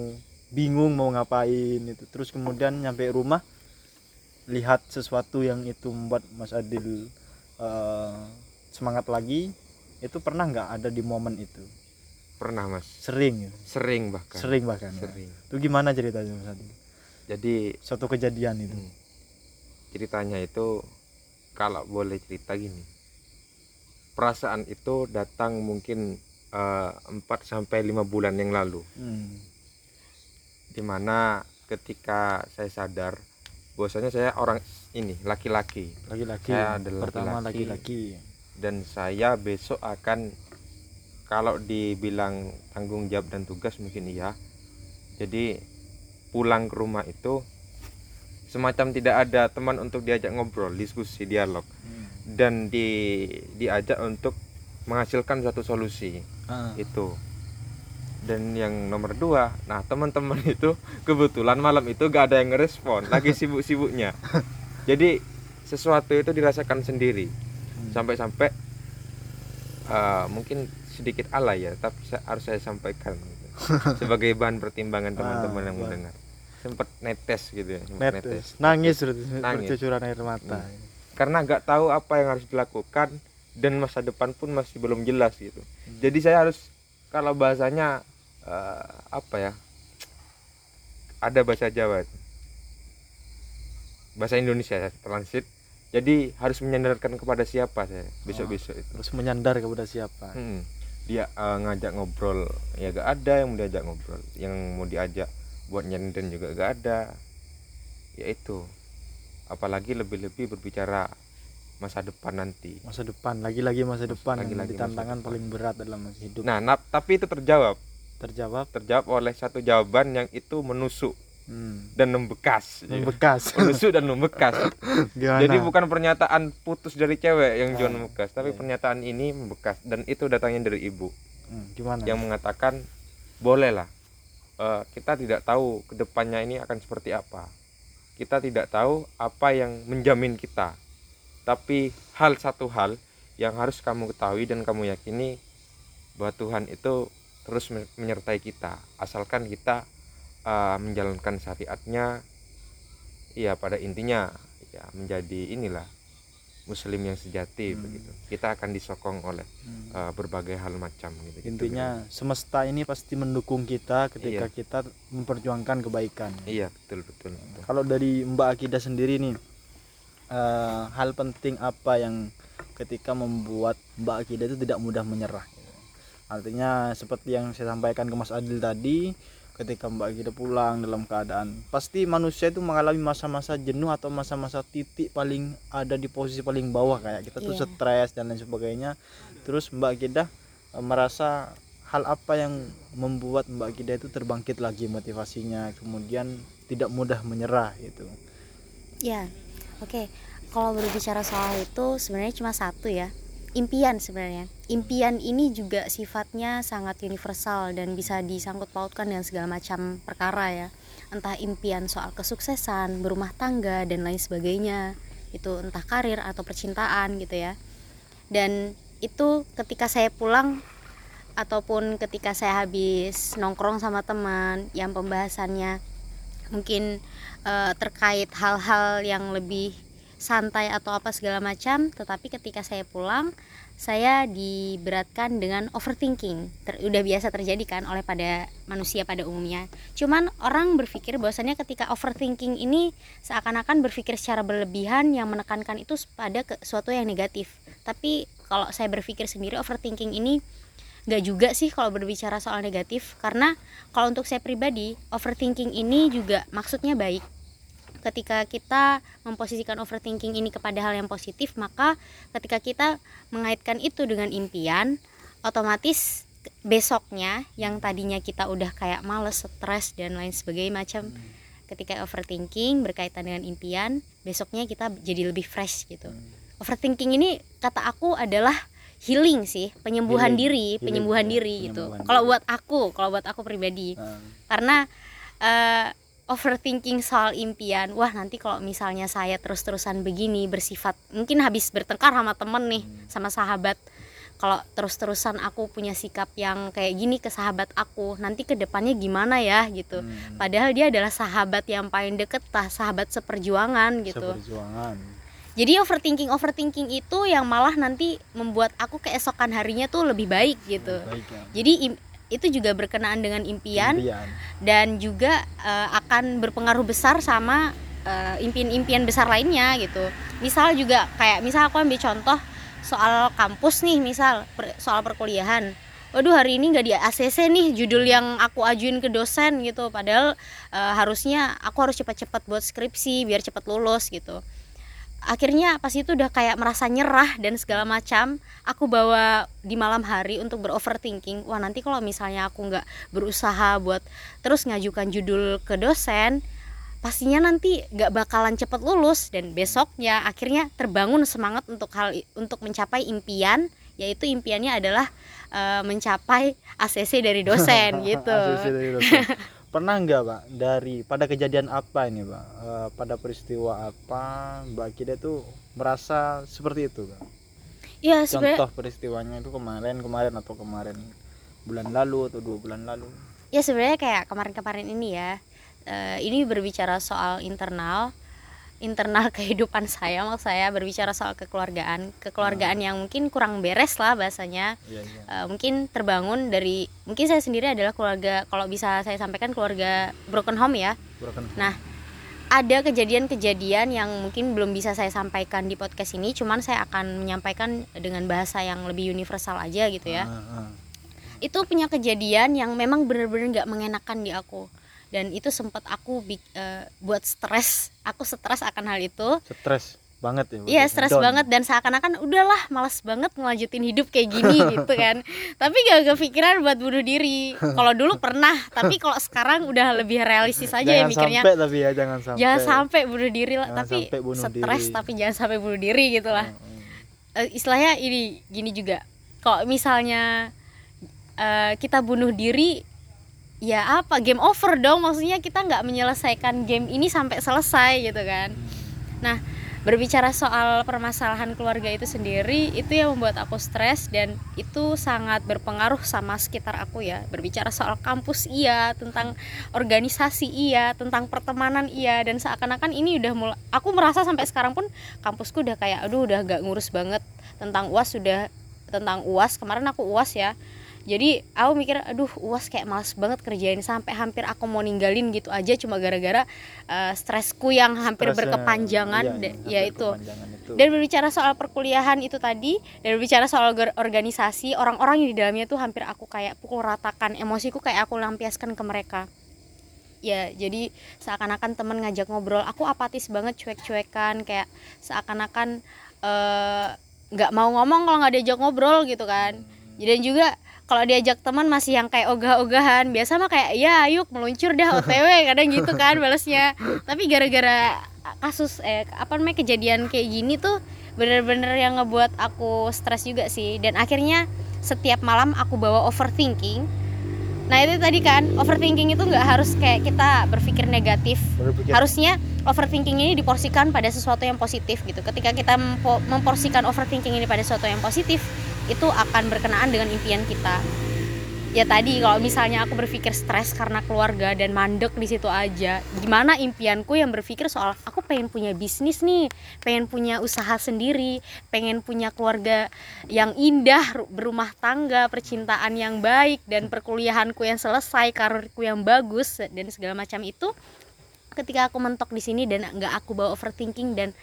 bingung mau ngapain itu. Terus kemudian nyampe rumah lihat sesuatu yang itu membuat Mas Adil eh, semangat lagi itu pernah nggak ada di momen itu pernah mas sering ya? sering bahkan sering bahkan ya? sering itu gimana ceritanya Mas Adil jadi suatu kejadian itu Hmm. ceritanya itu kalau boleh cerita gini perasaan itu datang mungkin eh, 4 sampai lima bulan yang lalu Hmm. di mana ketika saya sadar bahwasanya saya orang ini laki-laki. Laki-laki Saya adalah pertama laki-laki. laki-laki. Dan saya besok akan kalau dibilang tanggung jawab dan tugas mungkin iya. Jadi pulang ke rumah itu semacam tidak ada teman untuk diajak ngobrol diskusi dialog. Hmm. dan di diajak untuk menghasilkan satu solusi. Ah, itu dan yang nomor dua nah teman-teman itu kebetulan malam itu gak ada yang ngerespon lagi sibuk-sibuknya. Jadi sesuatu itu dirasakan sendiri. Hmm. sampai-sampai eh, mungkin sedikit alay ya tapi saya, harus saya sampaikan. Sebagai bahan pertimbangan teman-teman Ah, yang mendengar. Sempat netes gitu ya sempat netes. nangis Nangis. bercucuran air mata. Karena nggak tahu apa yang harus dilakukan dan masa depan pun masih belum jelas gitu. Jadi saya harus kalau bahasanya eh, apa ya? Ada bahasa Jawa. Bahasa Indonesia ya, transit. Jadi harus menyandarkan kepada siapa saya besok-besok itu. Terus menyandar kepada siapa? Hmm, dia eh, ngajak ngobrol ya gak ada yang mau diajak ngobrol. Yang mau diajak buat nyenden juga gak ada. Ya itu. Apalagi lebih-lebih berbicara masa depan nanti. Masa depan lagi-lagi masa depan menjadi masa tantangan depan. paling berat dalam hidup. Nah nap- tapi itu terjawab terjawab. Terjawab oleh satu jawaban yang itu menusuk hmm. dan membekas. Membekas. Menusuk dan membekas. Gimana? Jadi bukan pernyataan putus dari cewek yang John Ah, membekas tapi iya. pernyataan ini membekas. Dan itu datangnya dari ibu. Hmm, gimana? Yang mengatakan bolehlah eh, kita tidak tahu ke depannya ini akan seperti apa. Kita tidak tahu apa yang menjamin kita. Tapi hal satu hal yang harus kamu ketahui dan kamu yakini bahwa Tuhan itu terus men- menyertai kita asalkan kita eh, menjalankan syariatnya ya pada intinya ya menjadi inilah muslim yang sejati Hmm. begitu kita akan disokong oleh Hmm. eh, berbagai hal macam gitu intinya semesta ini pasti mendukung kita ketika Iya. kita memperjuangkan kebaikan iya betul betul, betul. kalau dari Mbak Akidah sendiri nih eh, hal penting apa yang ketika membuat Mbak Akidah itu tidak mudah menyerah gitu. Artinya seperti yang saya sampaikan ke Mas Adil tadi ketika Mbak Akidah pulang dalam keadaan pasti manusia itu mengalami masa-masa jenuh atau masa-masa titik paling ada di posisi paling bawah kayak kita tuh Iya. stres dan lain sebagainya terus Mbak Akidah eh, merasa hal apa yang membuat Mbak Kida itu terbangkit lagi motivasinya kemudian tidak mudah menyerah gitu Ya, oke. Kalau berbicara soal itu sebenarnya cuma satu ya, impian sebenarnya. Impian ini juga sifatnya sangat universal dan bisa disangkut pautkan dengan segala macam perkara ya. Entah impian soal kesuksesan, berumah tangga dan lain sebagainya. Itu entah karir atau percintaan gitu ya. Dan itu ketika saya pulang ataupun ketika saya habis nongkrong sama teman yang pembahasannya mungkin eh, terkait hal-hal yang lebih santai atau apa segala macam tetapi ketika saya pulang saya diberatkan dengan overthinking. Ter- udah biasa terjadi kan oleh pada manusia pada umumnya. Cuman orang berpikir bahwasannya ketika overthinking ini seakan-akan berpikir secara berlebihan yang menekankan itu pada ke suatu yang negatif. Tapi kalau saya berpikir sendiri overthinking ini nggak juga sih kalau berbicara soal negatif. Karena kalau untuk saya pribadi overthinking ini juga maksudnya baik ketika kita memposisikan overthinking ini kepada hal yang positif maka ketika kita mengaitkan itu dengan impian otomatis besoknya yang tadinya kita udah kayak males stres dan lain sebagainya macam ketika overthinking berkaitan dengan impian besoknya kita jadi lebih fresh gitu. Overthinking ini kata aku adalah healing sih penyembuhan Healing, diri healing, penyembuhan ya, diri gitu. Kalau buat aku kalau buat aku pribadi. Nah, karena eh, overthinking soal impian. Wah nanti kalau misalnya saya terus-terusan begini bersifat mungkin habis bertengkar sama temen nih sama sahabat. Kalau terus-terusan aku punya sikap yang kayak gini ke sahabat aku nanti ke depannya gimana ya gitu. Hmm, padahal dia adalah sahabat yang paling deket lah sahabat seperjuangan gitu. Seperjuangan. Jadi overthinking overthinking itu yang malah nanti membuat aku keesokan harinya tuh lebih baik gitu. Baik ya. Jadi itu juga berkenaan dengan impian impian dan juga eh, akan berpengaruh besar sama eh, impian-impian besar lainnya gitu. Misal juga kayak misal aku ambil contoh soal kampus nih, misal per- soal perkuliahan. Waduh hari ini nggak di ACC nih judul yang aku ajuin ke dosen gitu. Padahal eh, harusnya aku harus cepat-cepat buat skripsi biar cepat lulus gitu. Akhirnya pas itu udah kayak merasa nyerah dan segala macam. Aku bawa di malam hari untuk beroverthinking. Wah nanti kalau misalnya aku nggak berusaha buat terus ngajukan judul ke dosen pastinya nanti gak bakalan cepet lulus dan besoknya akhirnya terbangun semangat untuk hal untuk mencapai impian yaitu impiannya adalah eh, mencapai ACC dari dosen gitu ACC dari dosen. pernah nggak pak? Dari pada kejadian apa ini pak? Eh, pada peristiwa apa Mbak Kida tuh merasa seperti itu pak? Ya sebenarnya contoh peristiwanya itu kemarin kemarin atau kemarin bulan lalu atau dua bulan lalu. Ya sebenarnya kayak kemarin-kemarin ini ya. Eh, ini berbicara soal internal internal kehidupan saya maksud saya berbicara soal kekeluargaan. Kekeluargaan yang mungkin kurang beres lah bahasanya. Iya iya. Eh, mungkin terbangun dari mungkin saya sendiri adalah keluarga kalau bisa saya sampaikan keluarga broken home ya. Broken Nah, ada kejadian-kejadian yang mungkin belum bisa saya sampaikan di podcast ini cuman saya akan menyampaikan dengan bahasa yang lebih universal aja gitu ya. Ah. itu punya kejadian yang memang benar-benar nggak mengenakan di aku dan itu sempat aku eh, buat stres. Aku stres akan hal itu. Stres banget ya Iya stres Down. banget. Dan seakan-akan udahlah malas banget ngelanjutin hidup kayak gini gitu kan. Tapi gak kepikiran buat bunuh diri. Kalau dulu pernah tapi kalau sekarang udah lebih realistis aja ya jangan mikirnya. sampai tapi ya jangan sampai. Jangan sampai bunuh diri lah. Tapi stres tapi jangan sampai bunuh diri gitu lah. Ah, ah. Eh, istilahnya ini gini juga. Kalau misalnya eh, kita bunuh diri ya apa game over dong. Maksudnya kita nggak menyelesaikan game ini sampai selesai gitu kan. Nah berbicara soal permasalahan keluarga itu sendiri itu yang membuat aku stres dan itu sangat berpengaruh sama sekitar aku ya. Berbicara soal kampus iya tentang organisasi iya tentang pertemanan iya dan seakan-akan ini udah mulai aku merasa sampai sekarang pun kampusku udah kayak aduh udah gak ngurus banget tentang uas sudah tentang uas kemarin aku uas ya jadi aku mikir aduh uas kayak males banget kerjain sampai hampir aku mau ninggalin gitu aja cuma gara-gara eh, stresku yang hampir Stresnya, berkepanjangan iya, iya, ya hampir itu. berkepanjangan itu. dan berbicara soal perkuliahan itu tadi dan berbicara soal organisasi orang-orang yang di dalamnya tuh hampir aku kayak pukul ratakan emosiku kayak aku lampiaskan ke mereka. Ya jadi seakan-akan temen ngajak ngobrol aku apatis banget cuek-cuekan kayak seakan-akan eh, nggak mau ngomong kalau nggak diajak ngobrol gitu kan. Dan juga kalau diajak teman masih yang kayak ogah-ogahan. Biasa mah kayak ya yuk meluncur dah otw kadang gitu kan balesnya tapi gara-gara kasus eh apa namanya kejadian kayak gini tuh bener-bener yang ngebuat aku stres juga sih. Dan akhirnya setiap malam aku bawa overthinking. Nah itu tadi kan overthinking itu nggak harus kayak kita berpikir negatif. Berpikir. Harusnya overthinking ini diporsikan pada sesuatu yang positif gitu. Ketika kita mempo- memporsikan overthinking ini pada sesuatu yang positif itu akan berkenaan dengan impian kita. Ya tadi kalau misalnya aku berpikir stres karena keluarga dan mandek di situ aja gimana impianku yang berpikir soal aku pengen punya bisnis nih pengen punya usaha sendiri pengen punya keluarga yang indah ru- berumah tangga percintaan yang baik dan perkuliahanku yang selesai karirku yang bagus dan segala macam itu. Ketika aku mentok di sini dan nggak aku bawa overthinking dan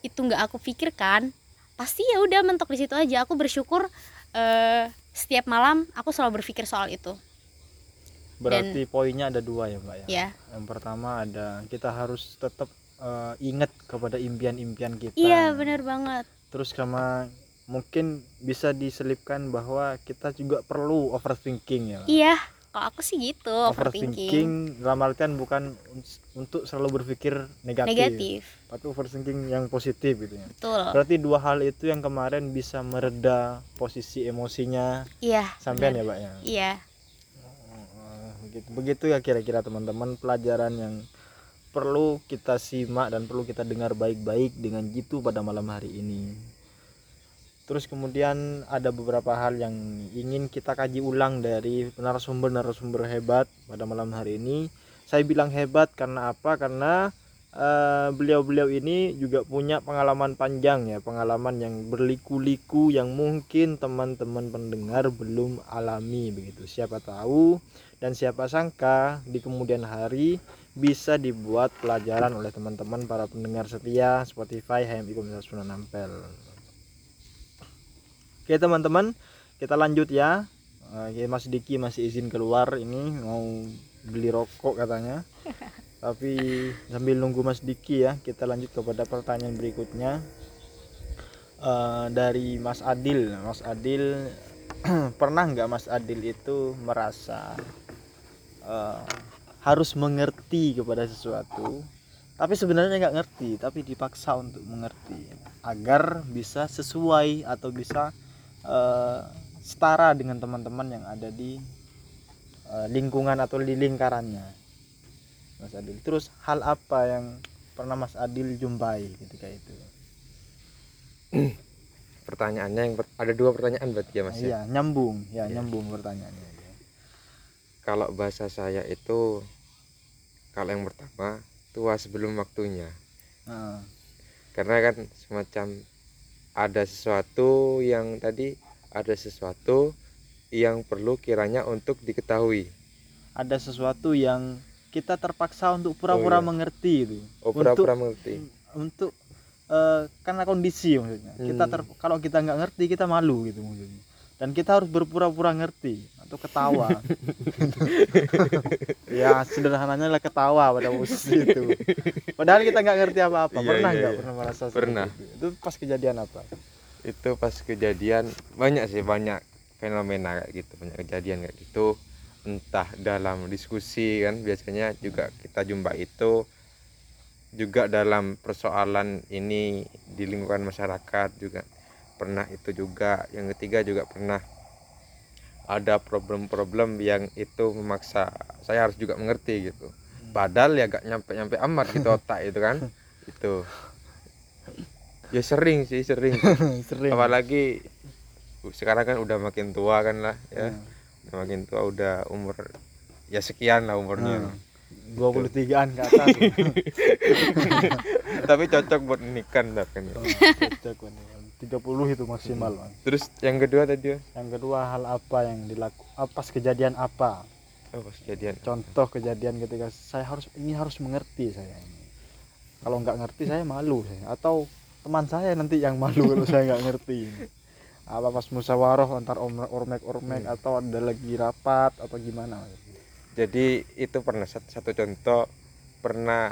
itu nggak aku pikirkan pasti ya udah mentok di situ aja. Aku bersyukur eh, setiap malam aku selalu berpikir soal itu. Berarti poinnya ada dua ya mbak ya? Ya yang pertama ada kita harus tetap eh, ingat kepada impian-impian kita. Iya benar banget. Terus sama mungkin bisa diselipkan bahwa kita juga perlu overthinking ya Mbak. iya kalau aku sih gitu overthinking. Overthinking dalam artian bukan untuk selalu berpikir negatif, negatif. Tapi overthinking yang positif gitu ya. Betul. Berarti dua hal itu yang kemarin bisa mereda posisi emosinya iya. sampean ya mbak ya? Iya. Oh, begitu. Begitu ya kira-kira teman-teman pelajaran yang perlu kita simak dan perlu kita dengar baik-baik dengan jitu pada malam hari ini. Terus kemudian ada beberapa hal yang ingin kita kaji ulang dari narasumber-narasumber hebat pada malam hari ini saya bilang hebat karena apa karena eh, beliau-beliau ini juga punya pengalaman panjang ya pengalaman yang berliku-liku yang mungkin teman-teman pendengar belum alami begitu siapa tahu dan siapa sangka di kemudian hari bisa dibuat pelajaran oleh teman-teman para pendengar setia Spotify HMI Komunitas Sunan Ampel. Oke teman-teman, kita lanjut ya. Oke, Mas Diki masih izin keluar ini mau beli rokok katanya. Tapi sambil nunggu Mas Diki ya, kita lanjut kepada pertanyaan berikutnya. Eh, dari Mas Adil, Mas Adil pernah nggak Mas Adil itu merasa eh, harus mengerti kepada sesuatu tapi sebenarnya nggak ngerti tapi dipaksa untuk mengerti agar bisa sesuai atau bisa eh, setara dengan teman-teman yang ada di lingkungan atau di lingkarannya Mas Adil. Terus hal apa yang pernah Mas Adil jumpai ketika itu? Pertanyaannya yang ada dua pertanyaan berarti ya mas ya? Iya nyambung. Ya Iya. nyambung pertanyaannya kalau bahasa saya itu kalau yang pertama tua sebelum waktunya. Nah, karena kan semacam ada sesuatu yang tadi ada sesuatu yang perlu kiranya untuk diketahui ada sesuatu yang kita terpaksa untuk pura-pura iya. mengerti itu oh Untuk- pura-pura mengerti untuk eh, karena kondisi maksudnya kita Hmm. ter, kalau kita nggak ngerti kita malu gitu maksudnya dan kita harus berpura-pura ngerti atau ketawa ya sederhananya lah ketawa pada posisi itu padahal kita nggak ngerti apa-apa Iya, pernah iya, nggak iya. pernah merasa Pernah. itu? itu pas kejadian apa itu pas kejadian banyak sih banyak fenomena kayak gitu banyak kejadian kayak gitu. Entah dalam diskusi kan biasanya juga kita jumpa itu juga dalam persoalan ini di lingkungan masyarakat juga. Pernah itu juga yang ketiga juga pernah ada problem-problem yang itu memaksa saya harus juga mengerti gitu. Padahal ya gak nyampe-nyampe amat gitu otak itu kan itu. Ya sering sih sering. Sering. Apalagi sekarang kan udah makin tua kan lah ya Hmm. udah makin tua udah umur ya sekian lah umurnya Hmm. 23an ke atas tapi cocok buat nikah lah kan ya. Oh, cocok, Wan. 30 itu maksimal Wan. terus yang kedua tadi ya yang kedua hal apa yang dilaku apa kejadian apa oh pas kejadian contoh kejadian ketika saya harus ini harus mengerti saya ini kalau nggak ngerti saya malu saya atau teman saya nanti yang malu kalau saya nggak ngerti apa pas musyawarah antar ormek ormek Hmm. atau ada lagi rapat atau gimana jadi itu pernah satu, satu contoh pernah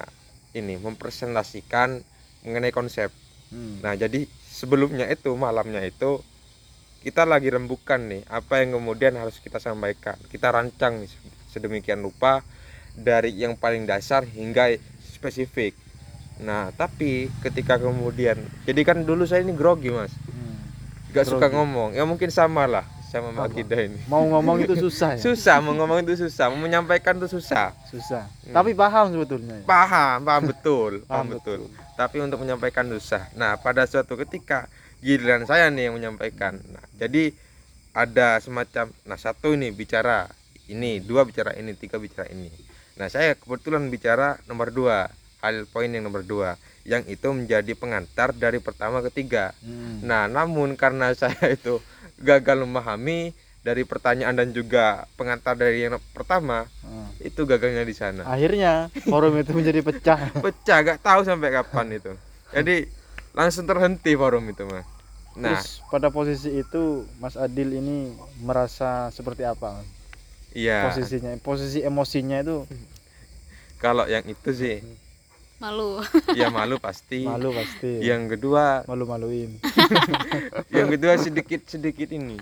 ini mempresentasikan mengenai konsep Hmm. nah jadi sebelumnya itu malamnya itu kita lagi rembukan nih apa yang kemudian harus kita sampaikan kita rancang nih sedemikian rupa dari yang paling dasar hingga spesifik nah tapi ketika kemudian jadi kan dulu saya ini grogi mas Hmm. Gak suka ngomong ya mungkin sama lah sama Mbak. Kida ini Mau ngomong itu susah ya? susah mau ngomong itu susah mau menyampaikan itu susah Susah. Hmm. Tapi paham sebetulnya. ya? paham paham betul Paham paham betul tapi untuk menyampaikan susah nah pada suatu ketika giliran saya nih yang menyampaikan nah, jadi ada semacam nah satu ini bicara ini dua bicara ini tiga bicara ini nah saya kebetulan bicara nomor dua hal poin yang nomor dua yang itu menjadi pengantar dari pertama ke tiga Hmm. nah namun karena saya itu gagal memahami dari pertanyaan dan juga pengantar dari yang pertama Hmm. itu gagalnya di sana Akhirnya forum itu menjadi pecah. pecah gak tahu sampai kapan itu jadi langsung terhenti forum itu mas nah Terus pada posisi itu Mas Adil ini merasa seperti apa? iya Posisinya, posisi emosinya itu kalau yang itu sih malu ya malu pasti malu pasti. yang kedua malu-maluin. yang kedua sedikit sedikit ini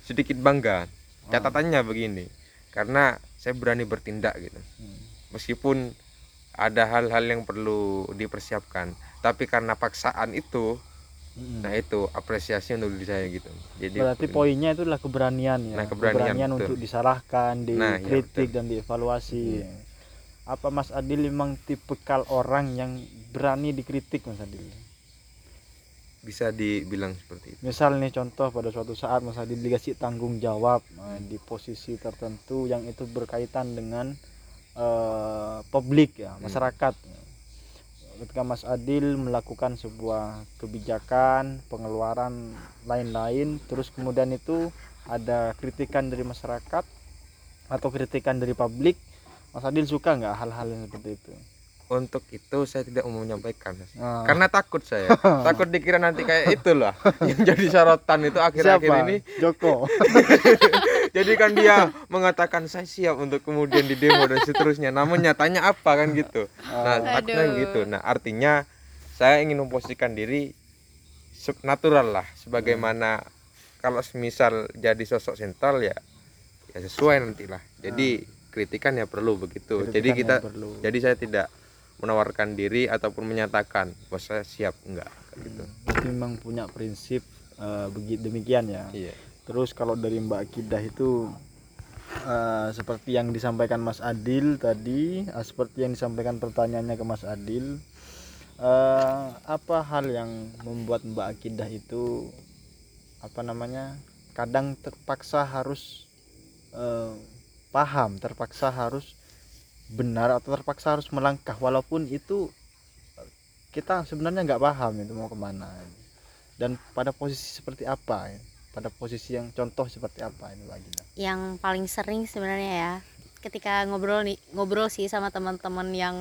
sedikit bangga catatannya begini karena saya berani bertindak gitu Hmm. meskipun ada hal-hal yang perlu dipersiapkan tapi karena paksaan itu Mm. nah itu apresiasi untuk diri saya gitu jadi Berarti begini. poinnya itu adalah keberanian ya. Nah, keberanian, betul. untuk disalahkan, Nah, iya, dikritik betul. dan dievaluasi. Apa Mas Adil memang tipikal orang yang berani dikritik Mas Adil? bisa dibilang seperti itu Misal nih contoh pada suatu saat Mas Adil dikasih tanggung jawab eh, di posisi tertentu yang itu berkaitan dengan eh, publik ya, Hmm. masyarakat. Ketika Mas Adil melakukan sebuah kebijakan, pengeluaran lain-lain, terus kemudian itu ada kritikan dari masyarakat atau kritikan dari publik, Mas Adil suka nggak hal-hal yang seperti itu? untuk itu saya tidak mau menyampaikan. Ah. karena takut saya takut dikira nanti kayak itulah yang jadi sorotan itu akhir-akhir ini Joko. jadi kan dia mengatakan saya siap untuk kemudian di demo dan seterusnya namun nyatanya apa kan gitu nah Ah. takutnya Aduh. gitu nah artinya saya ingin memposisikan diri natural lah sebagaimana kalau semisal jadi sosok sentral ya ya sesuai nantilah jadi kritikan ya perlu begitu jadi Ah. Kritikan kita perlu. jadi saya tidak menawarkan diri ataupun menyatakan bahwa saya siap enggak kayak gitu Berarti memang punya prinsip begitu demikian ya. iya Terus kalau dari Mbak Kidah itu eh, seperti yang disampaikan Mas Adil tadi, eh, seperti yang disampaikan pertanyaannya ke Mas Adil, eh, apa hal yang membuat Mbak Akidah itu apa namanya kadang terpaksa harus paham, terpaksa harus benar atau terpaksa harus melangkah. Walaupun itu kita sebenarnya nggak paham itu mau ke mana. Dan pada posisi seperti apa pada posisi yang contoh seperti apa ini Gina? yang paling sering sebenarnya ya ketika ngobrol nih ngobrol sih sama teman-teman yang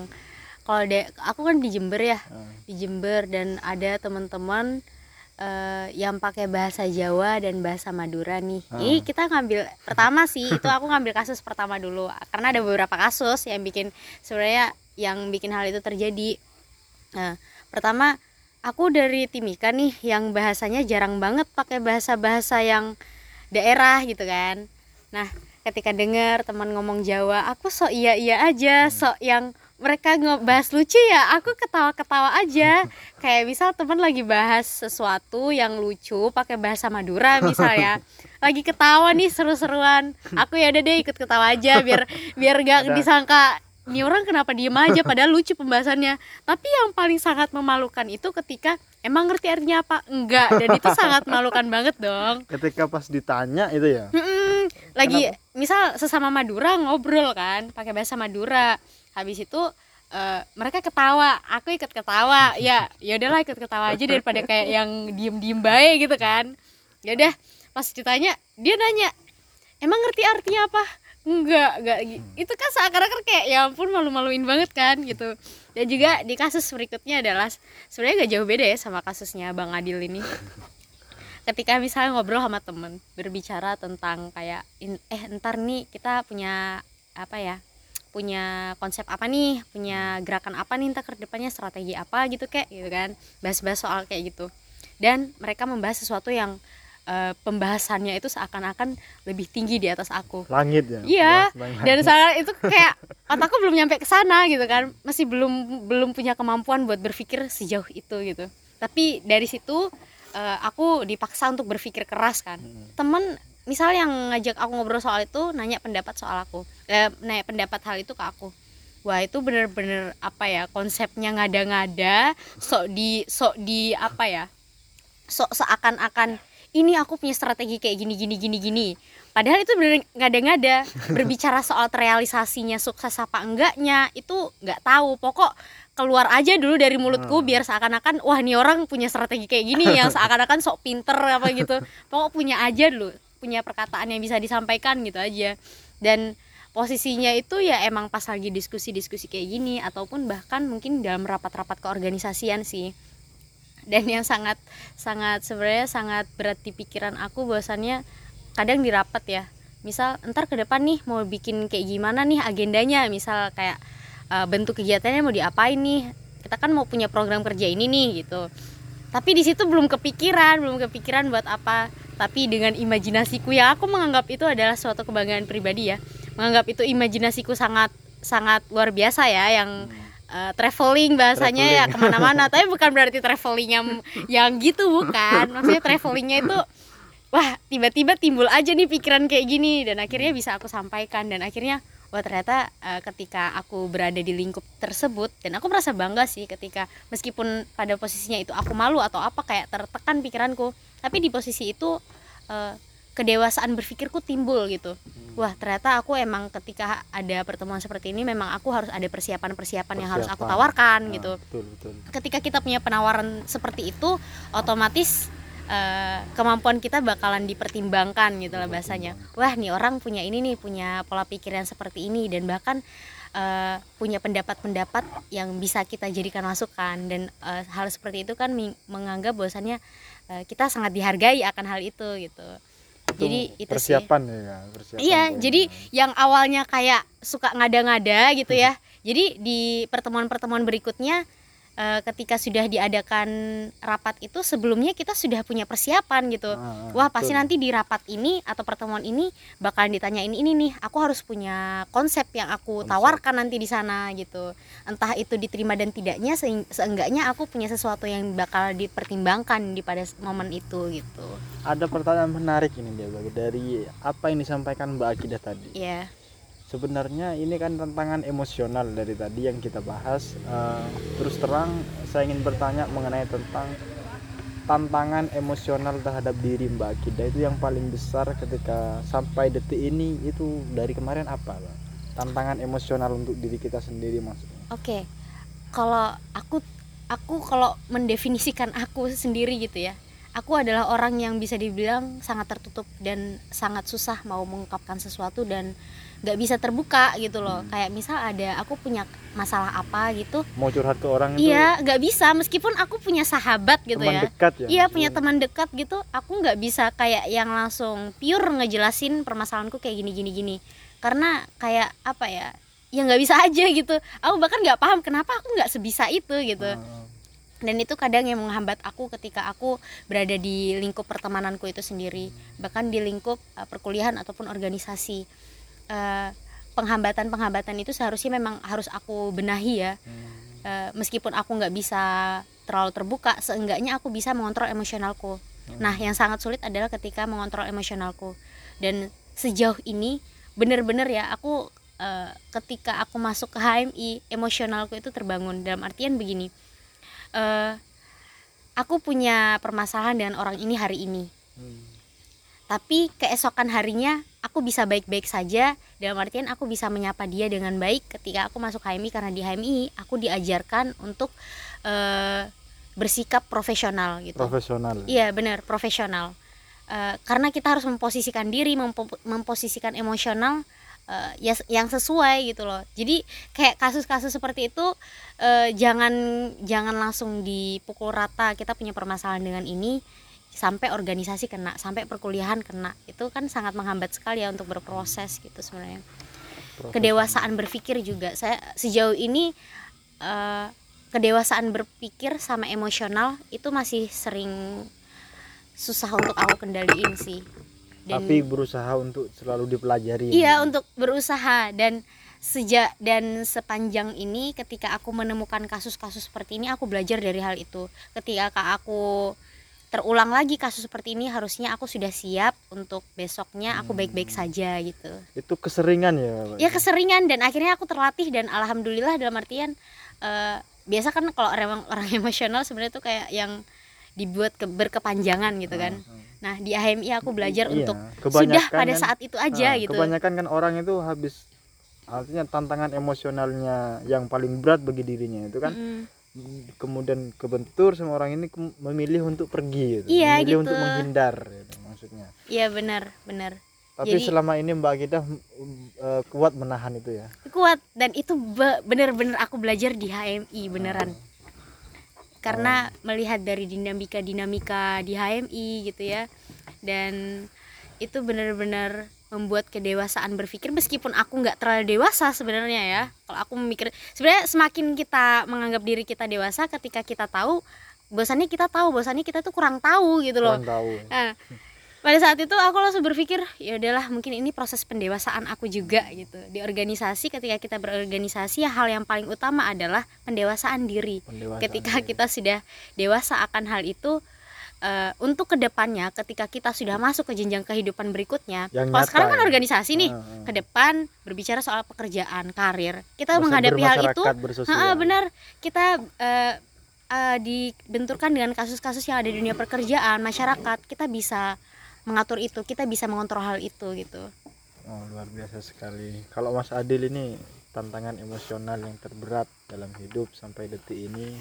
kalau de aku kan di Jember ya Ah, di Jember dan ada teman-teman eh, yang pakai bahasa Jawa dan bahasa Madura nih. Ah. Ini kita ngambil pertama sih itu aku ngambil kasus pertama dulu karena ada beberapa kasus yang bikin sebenarnya yang bikin hal itu terjadi. Nah, pertama aku dari Timika nih yang bahasanya jarang banget pakai bahasa-bahasa yang daerah gitu kan. Nah, ketika dengar teman ngomong Jawa, aku sok iya-iya aja, sok yang mereka ngebahas lucu ya, aku ketawa-ketawa aja. Kayak misal teman lagi bahas sesuatu yang lucu pakai bahasa Madura misalnya. Lagi ketawa nih seru-seruan. Aku ya udah deh ikut ketawa aja biar biar gak disangka ini orang kenapa diem aja padahal lucu pembahasannya. Tapi yang paling sangat memalukan itu ketika emang ngerti artinya apa? Enggak, dan itu sangat memalukan banget dong. ketika pas ditanya itu ya lagi misal sesama Madura ngobrol kan pakai bahasa Madura habis itu eh, mereka ketawa. Aku ikut ketawa. Ya ya udahlah ikut ketawa aja daripada kayak yang diem diem baik gitu kan. Ya udah pas ditanya dia nanya emang ngerti artinya apa? Enggak enggak. Gi- itu kan seakan-akan kayak ya ampun malu-maluin banget kan gitu. Dan juga di kasus berikutnya adalah sebenarnya gak jauh beda ya sama kasusnya Bang Adil ini. Ketika misalnya ngobrol sama temen berbicara tentang kayak eh ntar nih kita punya apa ya punya konsep apa nih punya gerakan apa nih ntar ke depannya strategi apa gitu kayak gitu kan. Bahas-bahas soal kayak gitu. Dan mereka membahas sesuatu yang eh, pembahasannya itu seakan-akan lebih tinggi di atas aku. Langit ya? Iya, dan saat itu kayak otakku belum nyampe ke sana gitu kan. Masih belum belum punya kemampuan buat berpikir sejauh itu gitu. Tapi dari situ eh, aku dipaksa untuk berpikir keras kan. Temen misal yang ngajak aku ngobrol soal itu nanya pendapat soal aku. Eh, nanya pendapat hal itu ke aku. Wah itu bener-bener apa ya konsepnya ngada-ngada sok di sok di apa ya sok seakan-akan ini aku punya strategi kayak gini gini gini gini. Padahal itu bener ngada-ngada berbicara soal terrealisasinya sukses apa enggaknya itu nggak tahu. Pokok keluar aja dulu dari mulutku Hmm. biar seakan-akan wah ini orang punya strategi kayak gini yang seakan-akan sok pinter apa gitu. Pokok punya aja dulu punya perkataan yang bisa disampaikan gitu aja. Dan posisinya itu ya emang pas lagi diskusi-diskusi kayak gini ataupun bahkan mungkin dalam rapat-rapat keorganisasian sih. Dan yang sangat sangat sebenarnya sangat berat di pikiran aku bahwasannya kadang di rapat ya misal ntar ke depan nih mau bikin kayak gimana nih agendanya? Misal kayak eh, bentuk kegiatannya mau diapain nih? Kita kan mau punya program kerja ini nih gitu tapi di situ belum kepikiran belum kepikiran buat apa. Tapi dengan imajinasiku yang aku menganggap itu adalah suatu kebanggaan pribadi ya. Menganggap itu imajinasiku sangat sangat luar biasa ya yang eh, traveling bahasanya ya ke mana-mana. Tapi bukan berarti traveling yang yang gitu bukan. Maksudnya travelingnya itu wah tiba-tiba timbul aja nih pikiran kayak gini. Dan akhirnya bisa aku sampaikan. Dan akhirnya wah ternyata eh, ketika aku berada di lingkup tersebut dan aku merasa bangga sih ketika meskipun pada posisinya itu aku malu atau apa kayak tertekan pikiranku tapi di posisi itu eh, kedewasaan berpikirku timbul gitu. Wah ternyata aku emang ketika ada pertemuan seperti ini memang aku harus ada persiapan-persiapan yang harus aku tawarkan Nah, gitu. betul betul. Ketika kita punya penawaran seperti itu otomatis eh, kemampuan kita bakalan dipertimbangkan gitu lah bahasanya. Wah nih orang punya ini nih punya pola pikir yang seperti ini dan bahkan eh, punya pendapat-pendapat yang bisa kita jadikan masukan dan eh, hal seperti itu kan menganggap bahwasannya eh, kita sangat dihargai akan hal itu gitu. Itu jadi itu sih. Persiapan ya Kak, persiapan Iya, jadi yang awalnya kayak suka ngada-ngada gitu ya. Jadi di pertemuan-pertemuan berikutnya eh, ketika sudah diadakan rapat itu sebelumnya kita sudah punya persiapan gitu. Ah, ah, Wah, pasti betul. nanti di rapat ini atau pertemuan ini bakalan ditanya ini ini nih. Aku harus punya konsep yang aku Konsep. tawarkan nanti di sana gitu. Entah itu diterima dan tidaknya seenggaknya aku punya sesuatu yang bakal dipertimbangkan di pada momen itu gitu. ada pertanyaan menarik ini dia dari apa yang disampaikan Mbak Akidah tadi Iya. Sebenarnya ini kan tantangan emosional dari tadi yang kita bahas. Eh, terus terang saya ingin bertanya mengenai tentang tantangan emosional terhadap diri Mbak Akidah itu yang paling besar ketika sampai detik ini itu dari kemarin apa Bang? tantangan emosional untuk diri kita sendiri maksudnya? Oke, kalau aku aku kalau mendefinisikan aku sendiri gitu ya, aku adalah orang yang bisa dibilang sangat tertutup dan sangat susah mau mengungkapkan sesuatu dan nggak bisa terbuka gitu loh. Kayak misal ada aku punya masalah apa gitu, mau curhat ke orang iya nggak bisa meskipun aku punya sahabat gitu teman ya. dekat ya Iya punya teman dekat gitu, aku nggak bisa kayak yang langsung pure ngejelasin permasalahanku kayak gini gini gini, karena kayak apa ya, ya nggak bisa aja gitu. Aku bahkan nggak paham kenapa aku nggak sebisa itu gitu. Ah, Dan itu kadang yang menghambat aku ketika aku berada di lingkup pertemananku itu sendiri, bahkan di lingkup eh, perkuliahan ataupun organisasi. Eh, penghambatan-penghambatan itu seharusnya memang harus aku benahi ya. Hmm. Eh, meskipun aku nggak bisa terlalu terbuka seenggaknya aku bisa mengontrol emosionalku. Nah yang sangat sulit adalah ketika mengontrol emosionalku. Dan sejauh ini bener-bener ya aku eh, ketika aku masuk ke HMI emosionalku itu terbangun. Dalam artian begini eh, aku punya permasalahan dengan orang ini hari ini. Hmm. tapi keesokan harinya aku bisa baik-baik saja dalam artian aku bisa menyapa dia dengan baik. Ketika aku masuk HMI karena di HMI aku diajarkan untuk eh, bersikap profesional gitu. Profesional. Iya benar profesional. Eh, karena kita harus memposisikan diri mempo- memposisikan emosional eh, ya yang sesuai gitu loh. Jadi kayak kasus-kasus seperti itu eh, jangan jangan langsung dipukul rata kita punya permasalahan dengan ini sampai organisasi kena sampai perkuliahan kena. Itu kan sangat menghambat sekali ya untuk berproses gitu sebenarnya. Kedewasaan berpikir juga. Saya sejauh ini eh, kedewasaan berpikir sama emosional itu masih sering susah untuk aku kendaliin sih. Dan tapi berusaha untuk selalu dipelajari. Iya untuk berusaha. Dan sejak dan sepanjang ini ketika aku menemukan kasus-kasus seperti ini aku belajar dari hal itu. Ketika aku terulang lagi kasus seperti ini harusnya aku sudah siap untuk besoknya aku baik-baik saja gitu. Itu keseringan ya ya keseringan dan akhirnya aku terlatih dan alhamdulillah dalam artian eh, biasa kan kalau orang orang emosional sebenarnya tuh kayak yang dibuat ke, berkepanjangan gitu kan. Nah di AMI aku belajar Iya, untuk sudah pada kan- saat itu aja Nah, gitu. kebanyakan kan orang itu habis artinya tantangan emosionalnya yang paling berat bagi dirinya itu kan? Mm-mm. Kemudian kebentur sama orang ini memilih untuk pergi gitu. Iya, memilih gitu. untuk menghindar gitu, maksudnya. Iya benar benar. Tapi Jadi- selama ini Mbak Gidah mm, eh, kuat menahan itu ya? Kuat dan itu be- bener-bener aku belajar di HMI beneran. Karena melihat dari dinamika dinamika di HMI gitu ya. Dan itu bener-bener membuat kedewasaan berpikir meskipun aku nggak terlalu dewasa sebenarnya ya kalau aku memikir sebenarnya semakin kita menganggap diri kita dewasa ketika kita tahu bosannya kita tahu bosannya kita tuh kurang tahu gitu loh kurang tahu ya. Nah, pada saat itu aku langsung berpikir ya udahlah mungkin ini proses pendewasaan aku juga gitu di organisasi ketika kita berorganisasi hal yang paling utama adalah pendewasaan diri Pendewasaan ketika diri. kita sudah dewasa akan hal itu eh, untuk ke depannya ketika kita sudah masuk ke jenjang kehidupan berikutnya Yang kalau nyata sekarang kan ya. organisasi nih ke depan berbicara soal pekerjaan karir kita menghadapi hal itu. Ha, benar kita eh, eh, dibenturkan dengan kasus-kasus yang ada di dunia pekerjaan masyarakat kita bisa mengatur itu kita bisa mengontrol hal itu gitu Oh, luar biasa sekali. Kalau Mas Adil ini tantangan emosional yang terberat dalam hidup sampai detik ini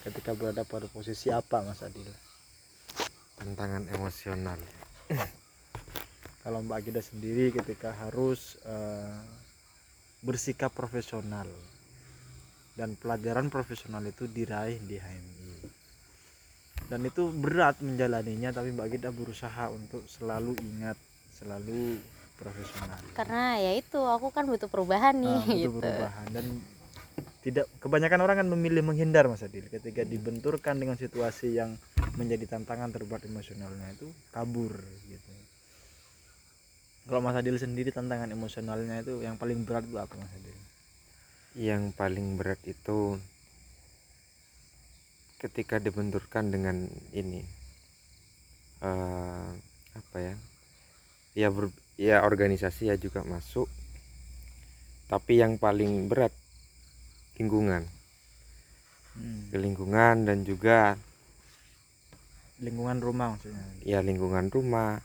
ketika berada pada posisi apa Mas Adil? Tantangan emosional Kalau Mbak Agida sendiri ketika harus eh, bersikap profesional dan pelajaran profesional itu diraih di HMI. Dan itu berat menjalaninya tapi Mbak Agida berusaha untuk selalu ingat, selalu profesional. karena ya itu aku kan butuh perubahan nih Nah, butuh gitu perubahan dan tidak kebanyakan orang kan memilih menghindar Mas Adil ketika dibenturkan dengan situasi yang menjadi tantangan terberat emosionalnya itu kabur gitu. Kalau Mas Adil sendiri tantangan emosionalnya itu yang paling berat itu apa Mas Adil? yang paling berat itu ketika dibenturkan dengan ini eh, apa ya ya ber, ya organisasi ya juga masuk tapi yang paling berat lingkungan. Hmm, ke lingkungan dan juga lingkungan rumah maksudnya. ya lingkungan rumah.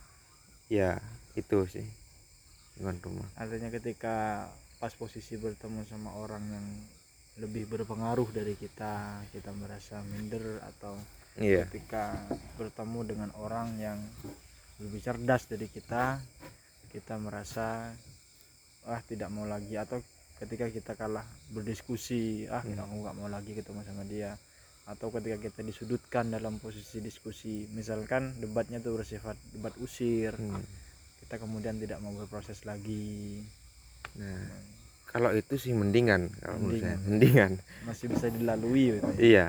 Ya itu sih. Lingkungan rumah. Artinya ketika pas posisi bertemu sama orang yang lebih berpengaruh dari kita, kita merasa minder atau iya. ketika bertemu dengan orang yang lebih cerdas dari kita kita merasa ah tidak mau lagi atau ketika kita kalah berdiskusi ah Hmm. aku nggak mau lagi ketemu sama dia atau ketika kita disudutkan dalam posisi diskusi misalkan debatnya tuh bersifat debat usir Hmm. kita kemudian tidak mau berproses lagi nah kalau itu sih mendingan kalau menurut saya Mendingan. mendingan masih bisa dilalui gitu ya. Iya,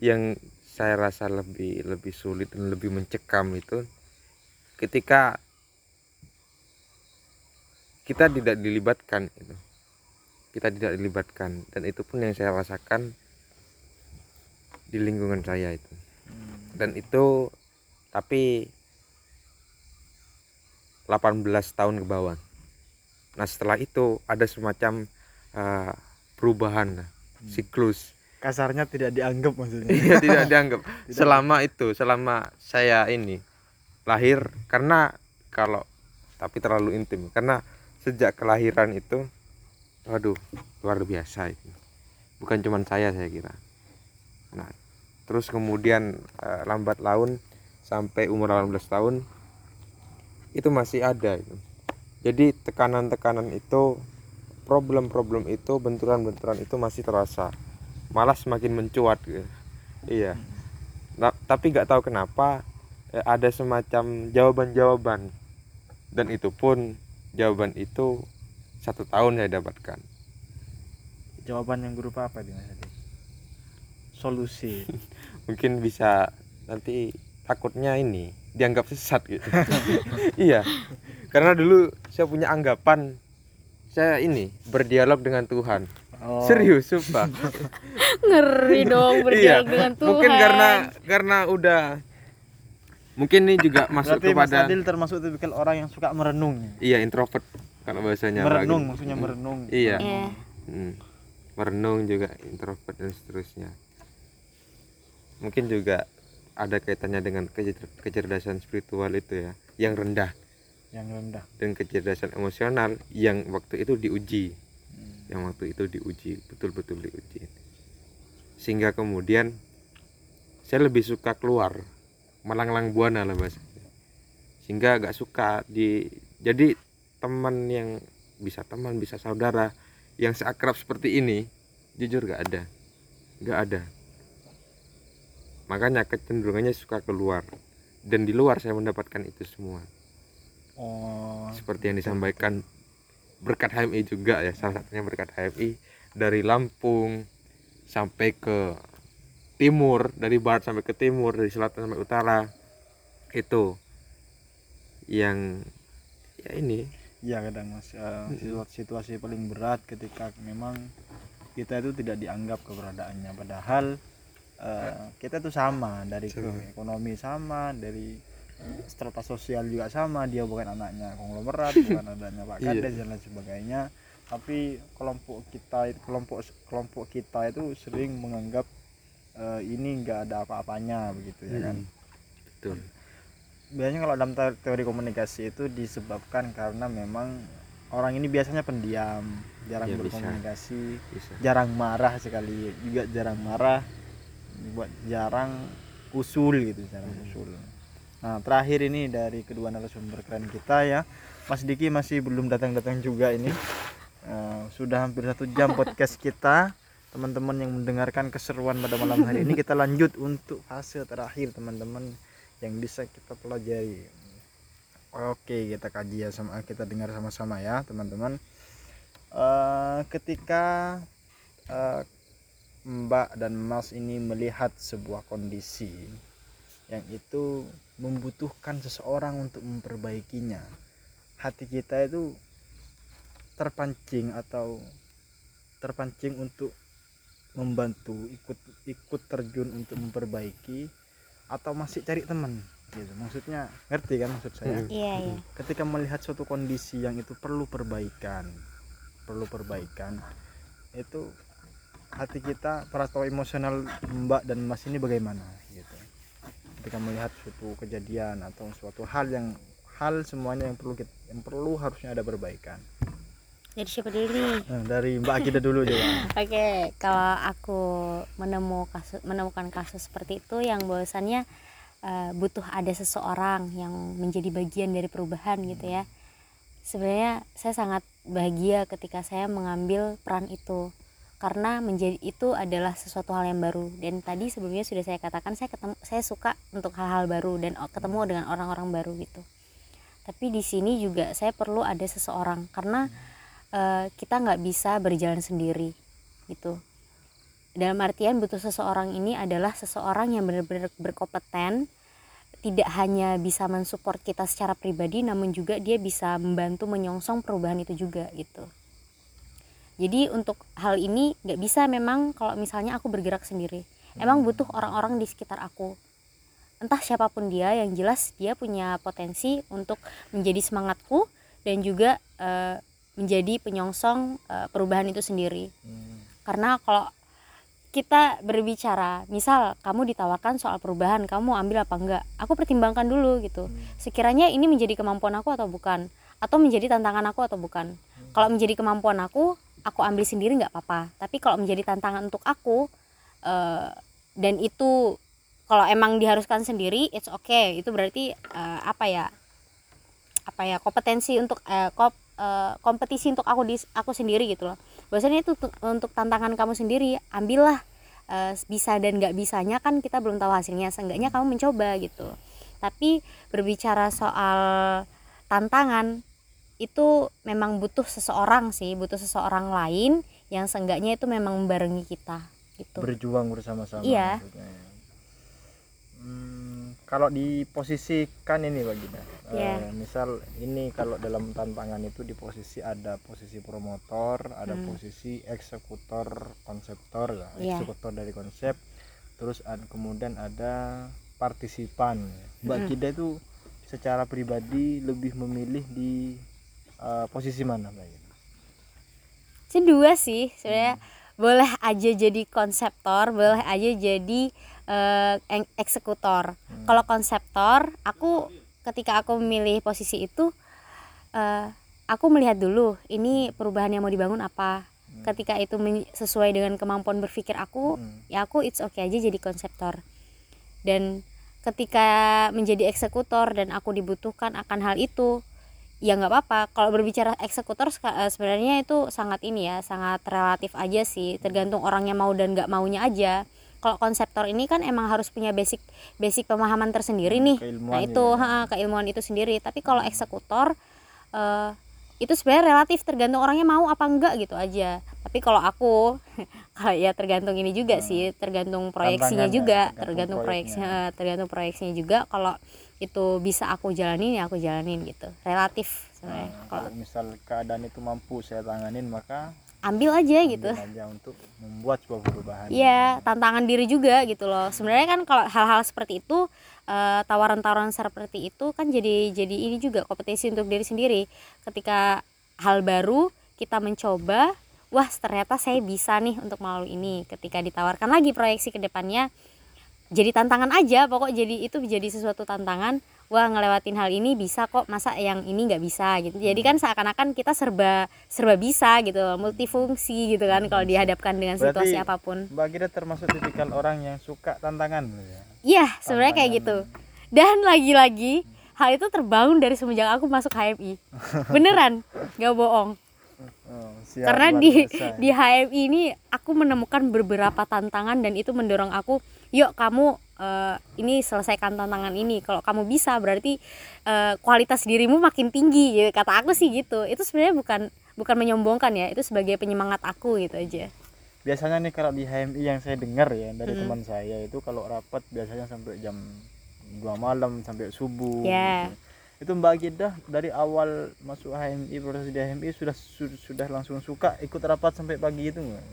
yang saya rasa lebih lebih sulit dan lebih mencekam itu ketika kita tidak dilibatkan itu. Kita tidak dilibatkan dan itu pun yang saya rasakan di lingkungan saya itu. Hmm. Dan itu tapi 18 tahun ke bawah. Nah, setelah itu ada semacam eh, perubahan lah, Hmm. siklus kasarnya tidak dianggap maksudnya Iya tidak dianggap Tidak. selama itu selama saya ini lahir karena kalau tapi terlalu intim karena sejak kelahiran itu waduh luar biasa itu. Bukan cuman saya saya kira. Nah terus kemudian eh, lambat laun sampai umur 18 tahun itu masih ada itu. Jadi tekanan-tekanan itu problem-problem itu benturan-benturan itu masih terasa. Malah semakin mencuat gitu. iya. Nah, tapi nggak tahu kenapa eh, ada semacam jawaban-jawaban. Dan itu pun jawaban itu satu tahun saya dapatkan. Jawaban yang berupa apa nih Mas Adi? solusi. Mungkin bisa nanti takutnya ini dianggap sesat gitu. Iya karena dulu saya punya anggapan saya ini berdialog dengan Tuhan. Oh, serius sumpah. Ngeri dong iya berdialog dengan Tuhan. mungkin karena karena udah mungkin ini juga masuk berarti Mas kepada Adil termasuk tipikal orang yang suka merenung ya? iya introvert kalau bahasanya merenung bagi- maksudnya merenung. Iya. Iya. Hmm. merenung juga introvert dan seterusnya. Mungkin juga ada kaitannya dengan kecer- kecerdasan spiritual itu ya yang rendah. Yang rendah. Dan kecerdasan emosional yang waktu itu diuji. Yang waktu itu diuji betul-betul diuji. Sehingga kemudian saya lebih suka keluar. Melanglang buana lah bahasanya. Sehingga agak suka di jadi teman yang bisa teman bisa saudara yang seakrab seperti ini jujur gak ada. Gak ada. Makanya kecenderungannya suka keluar. Dan di luar saya mendapatkan itu semua. Oh seperti yang disampaikan berkat HMI juga ya salah satunya berkat HMI dari Lampung sampai ke timur dari barat sampai ke timur dari selatan sampai utara. Itu yang ya ini Iya kadang mas. Eh, situasi, situasi paling berat ketika memang kita itu tidak dianggap keberadaannya. Padahal eh, kita itu sama dari ekonomi sama dari eh, strata sosial juga sama. Dia bukan anaknya konglomerat bukan anaknya Pak Iya. Kades dan lain sebagainya. Tapi kelompok kita kelompok kelompok kita itu sering menganggap eh, ini enggak ada apa-apanya begitu ya kan? Betul biasanya kalau dalam te- teori komunikasi itu disebabkan karena memang orang ini biasanya pendiam jarang Ya, bisa. berkomunikasi bisa. jarang marah sekali juga jarang marah buat jarang usul gitu jarang Hmm. usul. Nah terakhir ini dari kedua narasumber keren kita ya. Mas Diki masih belum datang-datang juga ini. Eh, sudah hampir satu jam podcast kita. Teman-teman yang mendengarkan keseruan pada malam hari ini kita lanjut untuk fase terakhir teman-teman yang bisa kita pelajari. Oke kita kaji ya sama kita dengar sama-sama ya teman-teman. Eh, ketika eh, Mbak dan Mas ini melihat sebuah kondisi yang itu membutuhkan seseorang untuk memperbaikinya hati kita itu terpancing atau terpancing untuk membantu ikut ikut terjun untuk memperbaiki atau masih cari teman? Gitu maksudnya ngerti kan maksud saya? Mm. iya iya. Ketika melihat suatu kondisi yang itu perlu perbaikan perlu perbaikan itu hati kita atau emosional mbak dan mas ini bagaimana? Gitu. Ketika melihat suatu kejadian atau suatu hal yang hal semuanya yang perlu kita, yang perlu harusnya ada perbaikan jadi siapa dulu nih? Nah, dari mbak Akida dulu coba. Oke, kalau aku menemu kasus, menemukan kasus seperti itu yang bahwasannya eh, butuh ada seseorang yang menjadi bagian dari perubahan gitu ya. Sebenarnya saya sangat bahagia ketika saya mengambil peran itu. Karena menjadi itu adalah sesuatu hal yang baru. Dan tadi sebelumnya sudah saya katakan saya ketemu saya suka untuk hal-hal baru dan ketemu dengan orang-orang baru gitu. Tapi di sini juga saya perlu ada seseorang. Karena eh, kita nggak bisa berjalan sendiri gitu. Dalam artian butuh seseorang ini adalah seseorang yang benar-benar berkompeten tidak hanya bisa mensupport kita secara pribadi namun juga dia bisa membantu menyongsong perubahan itu juga gitu. Jadi untuk hal ini nggak bisa memang kalau misalnya aku bergerak sendiri. Emang butuh orang-orang di sekitar aku. Entah siapa pun dia yang jelas dia punya potensi untuk menjadi semangatku dan juga eh, menjadi penyongsong eh, perubahan itu sendiri. Karena kalau kita berbicara misal kamu ditawarkan soal perubahan kamu ambil apa enggak aku pertimbangkan dulu gitu. Sekiranya ini menjadi kemampuan aku atau bukan? Atau menjadi tantangan aku atau bukan? Kalau menjadi kemampuan aku aku ambil sendiri nggak apa-apa. Tapi kalau menjadi tantangan untuk aku eh, dan itu kalau emang diharuskan sendiri it's okay. Itu berarti eh, apa ya? Apa ya? Kompetensi untuk eh, kop- eh, kompetisi untuk aku di aku sendiri gitu loh bahwasanya itu untuk, untuk tantangan kamu sendiri ambillah eh, bisa dan nggak bisanya kan kita belum tahu hasilnya seenggaknya kamu mencoba gitu tapi berbicara soal tantangan itu memang butuh seseorang sih butuh seseorang lain yang seenggaknya itu memang membarengi kita gitu berjuang bersama-sama Iya. maksudnya. Hmm, kalau diposisikan ini Baginda eh, Iya. misal ini kalau dalam tantangan itu di posisi ada posisi promotor ada Hmm. posisi eksekutor konseptor ya Iya. eksekutor dari konsep terus ad- kemudian ada partisipan Mbak Hmm. Itu secara pribadi lebih memilih di eh, posisi mana Mbak dua sih sebenarnya boleh aja jadi konseptor boleh aja jadi eng- eksekutor Hmm. kalau konseptor aku ketika aku memilih posisi itu eh, aku melihat dulu ini perubahan yang mau dibangun apa Hmm. ketika itu sesuai dengan kemampuan berpikir aku Hmm. ya aku it's okay aja jadi konseptor dan ketika menjadi eksekutor dan aku dibutuhkan akan hal itu ya nggak apa-apa kalau berbicara eksekutor eh, sebenarnya itu sangat ini ya sangat relatif aja sih tergantung orangnya mau dan nggak maunya aja kalau konseptor ini kan emang harus punya basic basic pemahaman tersendiri nih. Keilmuan nah itu ya. ha, keilmuan itu sendiri. Tapi kalau eksekutor eh, itu sebenarnya relatif tergantung orangnya mau apa enggak gitu aja. Tapi kalau aku kalau ya tergantung ini juga Hmm. sih tergantung proyeksinya Tantangan ya, juga tergantung tergantung proyeksinya tergantung proyeksinya juga. Kalau itu bisa aku jalanin ya aku jalanin gitu. Relatif sebenarnya Nah, kalau kalau misal keadaan itu mampu saya tanganin maka ambil aja gitu ambil aja untuk membuat sebuah perubahan Iya, tantangan diri juga gitu loh. Sebenarnya kan kalau hal-hal seperti itu eh, tawaran-tawaran seperti itu kan jadi jadi ini juga kompetisi untuk diri sendiri. Ketika hal baru kita mencoba, wah ternyata saya bisa nih untuk melalui ini. Ketika ditawarkan lagi proyeksi ke depannya jadi tantangan aja, pokok jadi itu jadi sesuatu tantangan. Wah ngelewatin hal ini bisa kok, masa yang ini nggak bisa gitu. Jadi kan seakan-akan kita serba serba bisa gitu, multifungsi gitu kan kalau dihadapkan dengan Berarti- situasi apa pun. Mbak Gida termasuk tipikal orang yang suka tantangan ya? Iya, sebenarnya kayak gitu. Dan lagi-lagi hal itu terbangun dari semenjak aku masuk HMI. Beneran, nggak bohong. Oh, siap, Karena di biasa ya. di HMI ini aku menemukan beberapa tantangan dan itu mendorong aku, yuk kamu eh, ini selesaikan tantangan ini. Kalau kamu bisa berarti eh, kualitas dirimu makin tinggi. Gitu. Kata aku sih gitu. Itu sebenarnya bukan bukan menyombongkan ya, itu sebagai penyemangat aku gitu aja. biasanya nih kalau di HMI yang saya dengar ya dari Mm. teman saya itu kalau rapat biasanya sampai jam 2 malam sampai subuh Ya. gitu. itu Mbak Gida dari awal masuk HMI proses di HMI sudah su- sudah langsung suka ikut rapat sampai pagi itu nggak?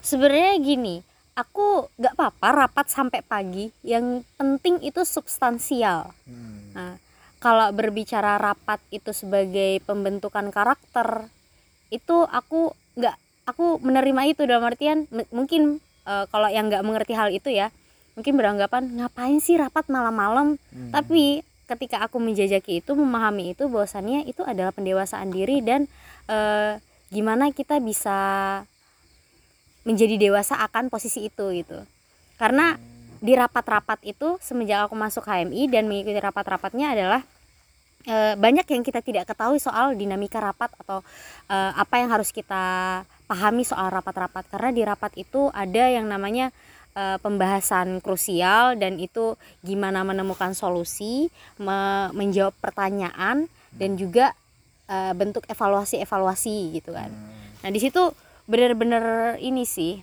sebenarnya gini aku nggak apa-apa rapat sampai pagi yang penting itu substansial Hmm. nah kalau berbicara rapat itu sebagai pembentukan karakter itu aku nggak aku menerima itu dalam artian mungkin eh, kalau yang nggak mengerti hal itu ya mungkin beranggapan ngapain sih rapat malam-malam Hmm. tapi ketika aku menjajaki itu memahami itu bahwasannya itu adalah pendewasaan diri dan eh, gimana kita bisa menjadi dewasa akan posisi itu gitu karena di rapat-rapat itu semenjak aku masuk HMI dan mengikuti rapat-rapatnya adalah eh, banyak yang kita tidak ketahui soal dinamika rapat atau eh, apa yang harus kita pahami soal rapat-rapat karena di rapat itu ada yang namanya eh, pembahasan krusial dan itu gimana menemukan solusi, me- menjawab pertanyaan dan juga eh, bentuk evaluasi-evaluasi gitu kan. Nah, di situ benar-benar ini sih.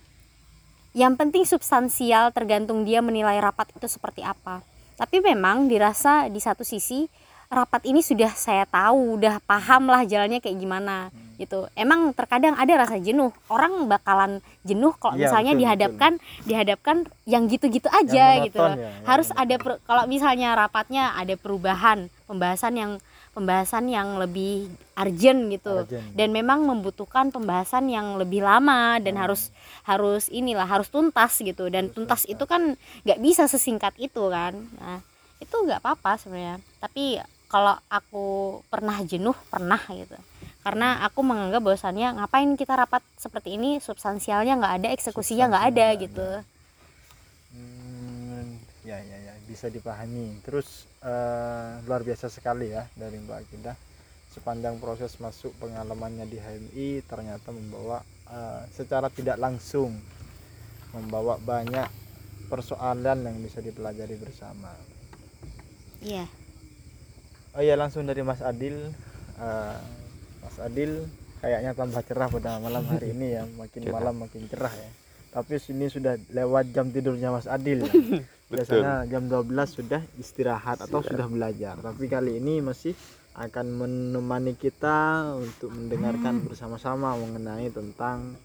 Yang penting substansial tergantung dia menilai rapat itu seperti apa. Tapi memang dirasa di satu sisi rapat ini sudah saya tahu, udah paham lah jalannya kayak gimana gitu. Emang terkadang ada rasa jenuh. Orang bakalan jenuh kalau Iya, misalnya betul, dihadapkan dihadapkan yang gitu-gitu aja Yang gitu. ya, yang Harus ada per- kalau misalnya rapatnya ada perubahan, pembahasan yang pembahasan yang lebih urgent gitu. Urgent. dan memang membutuhkan pembahasan yang lebih lama dan Hmm. harus harus inilah harus tuntas gitu. Dan tuntas itu kan nggak bisa sesingkat itu kan. Nah itu nggak apa-apa sebenarnya. Tapi kalau aku pernah jenuh pernah gitu. Karena aku menganggap bahwasannya ngapain kita rapat seperti ini substansialnya nggak ada eksekusinya nggak ada gitu. Hmm, ya ya ya bisa dipahami. Terus eh, luar biasa sekali ya dari Mbak Gida. Sepanjang proses masuk pengalamannya di HMI ternyata membawa eh, secara tidak langsung membawa banyak persoalan yang bisa dipelajari bersama. iya Oh iya langsung dari Mas Adil. Eh, Mas Adil kayaknya tambah cerah pada malam hari ini ya, makin Cerah. malam makin cerah ya. Tapi sini sudah lewat jam tidurnya Mas Adil. ya. biasanya jam 12 sudah istirahat atau sudah belajar. Tapi kali ini masih akan menemani kita untuk mendengarkan bersama-sama mengenai tentang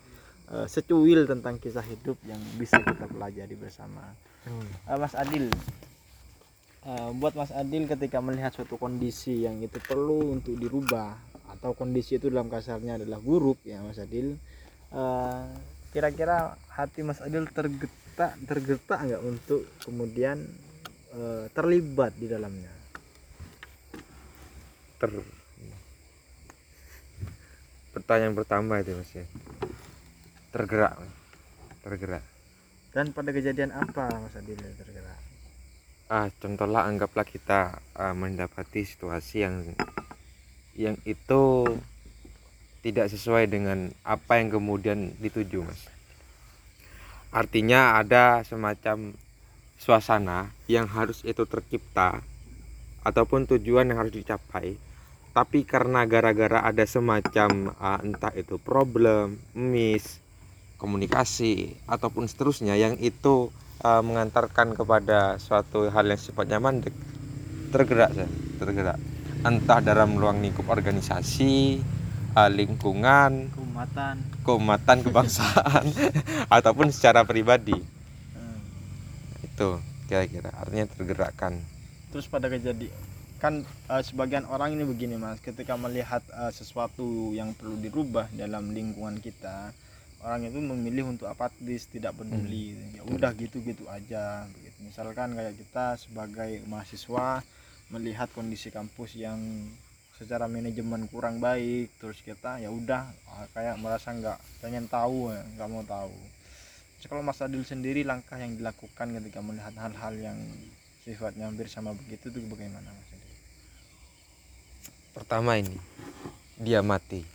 eh, secuil tentang kisah hidup yang bisa kita pelajari bersama. Eh, Mas Adil. Eh, buat Mas Adil ketika melihat suatu kondisi yang itu perlu untuk dirubah atau kondisi itu dalam kasarnya adalah buruk ya Mas Adil kira-kira hati Mas Adil tergetak tergetak nggak untuk kemudian eh, terlibat di dalamnya? Ter. Pertanyaan pertama itu mas ya. Tergerak. Tergerak. Dan pada kejadian apa Mas Adil tergerak? Ah contohlah anggaplah kita ah, mendapati situasi yang yang itu tidak sesuai dengan apa yang kemudian dituju mas artinya ada semacam suasana yang harus itu tercipta ataupun tujuan yang harus dicapai. Tapi karena gara-gara ada semacam ah, entah itu problem miss komunikasi ataupun seterusnya yang itu uh, mengantarkan kepada suatu hal yang sifatnya mandek tergerak saya tergerak. Entah dalam ruang lingkup organisasi uh, lingkungan keumatan. Keumatan kebangsaan. Ataupun secara pribadi. Hmm. itu kira-kira. Artinya tergerakkan. Terus pada kejadian kan eh, sebagian orang ini begini mas. Ketika melihat eh, sesuatu yang perlu dirubah dalam lingkungan kita orang itu memilih untuk apatis tidak peduli. Ya udah gitu gitu aja begitu. Misalkan kayak kita sebagai mahasiswa melihat kondisi kampus yang secara manajemen kurang baik terus kita ya udah ah, kayak merasa nggak pengen tahu ya, nggak mau tahu. Terus kalau Mas Adil sendiri langkah yang dilakukan ketika melihat hal-hal yang sifatnya hampir sama begitu itu bagaimana Mas Adil? pertama ini diamati.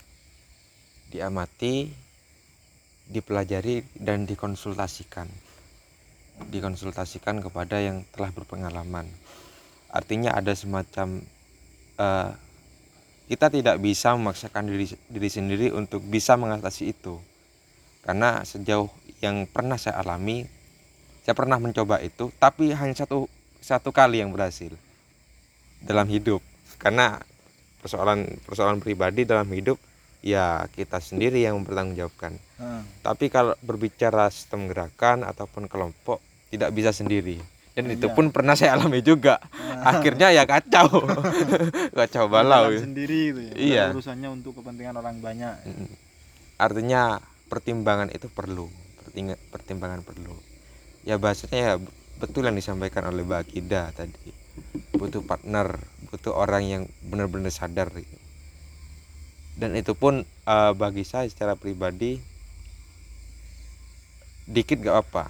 Diamati dipelajari dan dikonsultasikan. Dikonsultasikan kepada yang telah berpengalaman. Artinya ada semacam eh, kita tidak bisa memaksakan diri diri sendiri untuk bisa mengatasi itu. Karena sejauh yang pernah saya alami saya pernah mencoba itu tapi hanya satu satu kali yang berhasil dalam hidup. Karena persoalan persoalan pribadi dalam hidup ya kita sendiri yang mempertanggungjawabkan. Hmm. tapi kalau berbicara sistem gerakan ataupun kelompok tidak bisa sendiri dan itu Iya. pun pernah saya alami juga akhirnya ya kacau kacau balau Jalan sendiri itu ya. Iya. Urusannya untuk kepentingan orang banyak. Artinya pertimbangan itu perlu pertimbangan perlu ya bahasanya ya betul yang disampaikan oleh Mbak Akida tadi butuh partner butuh orang yang benar-benar sadar gitu. dan itu pun eh, bagi saya secara pribadi dikit gak apa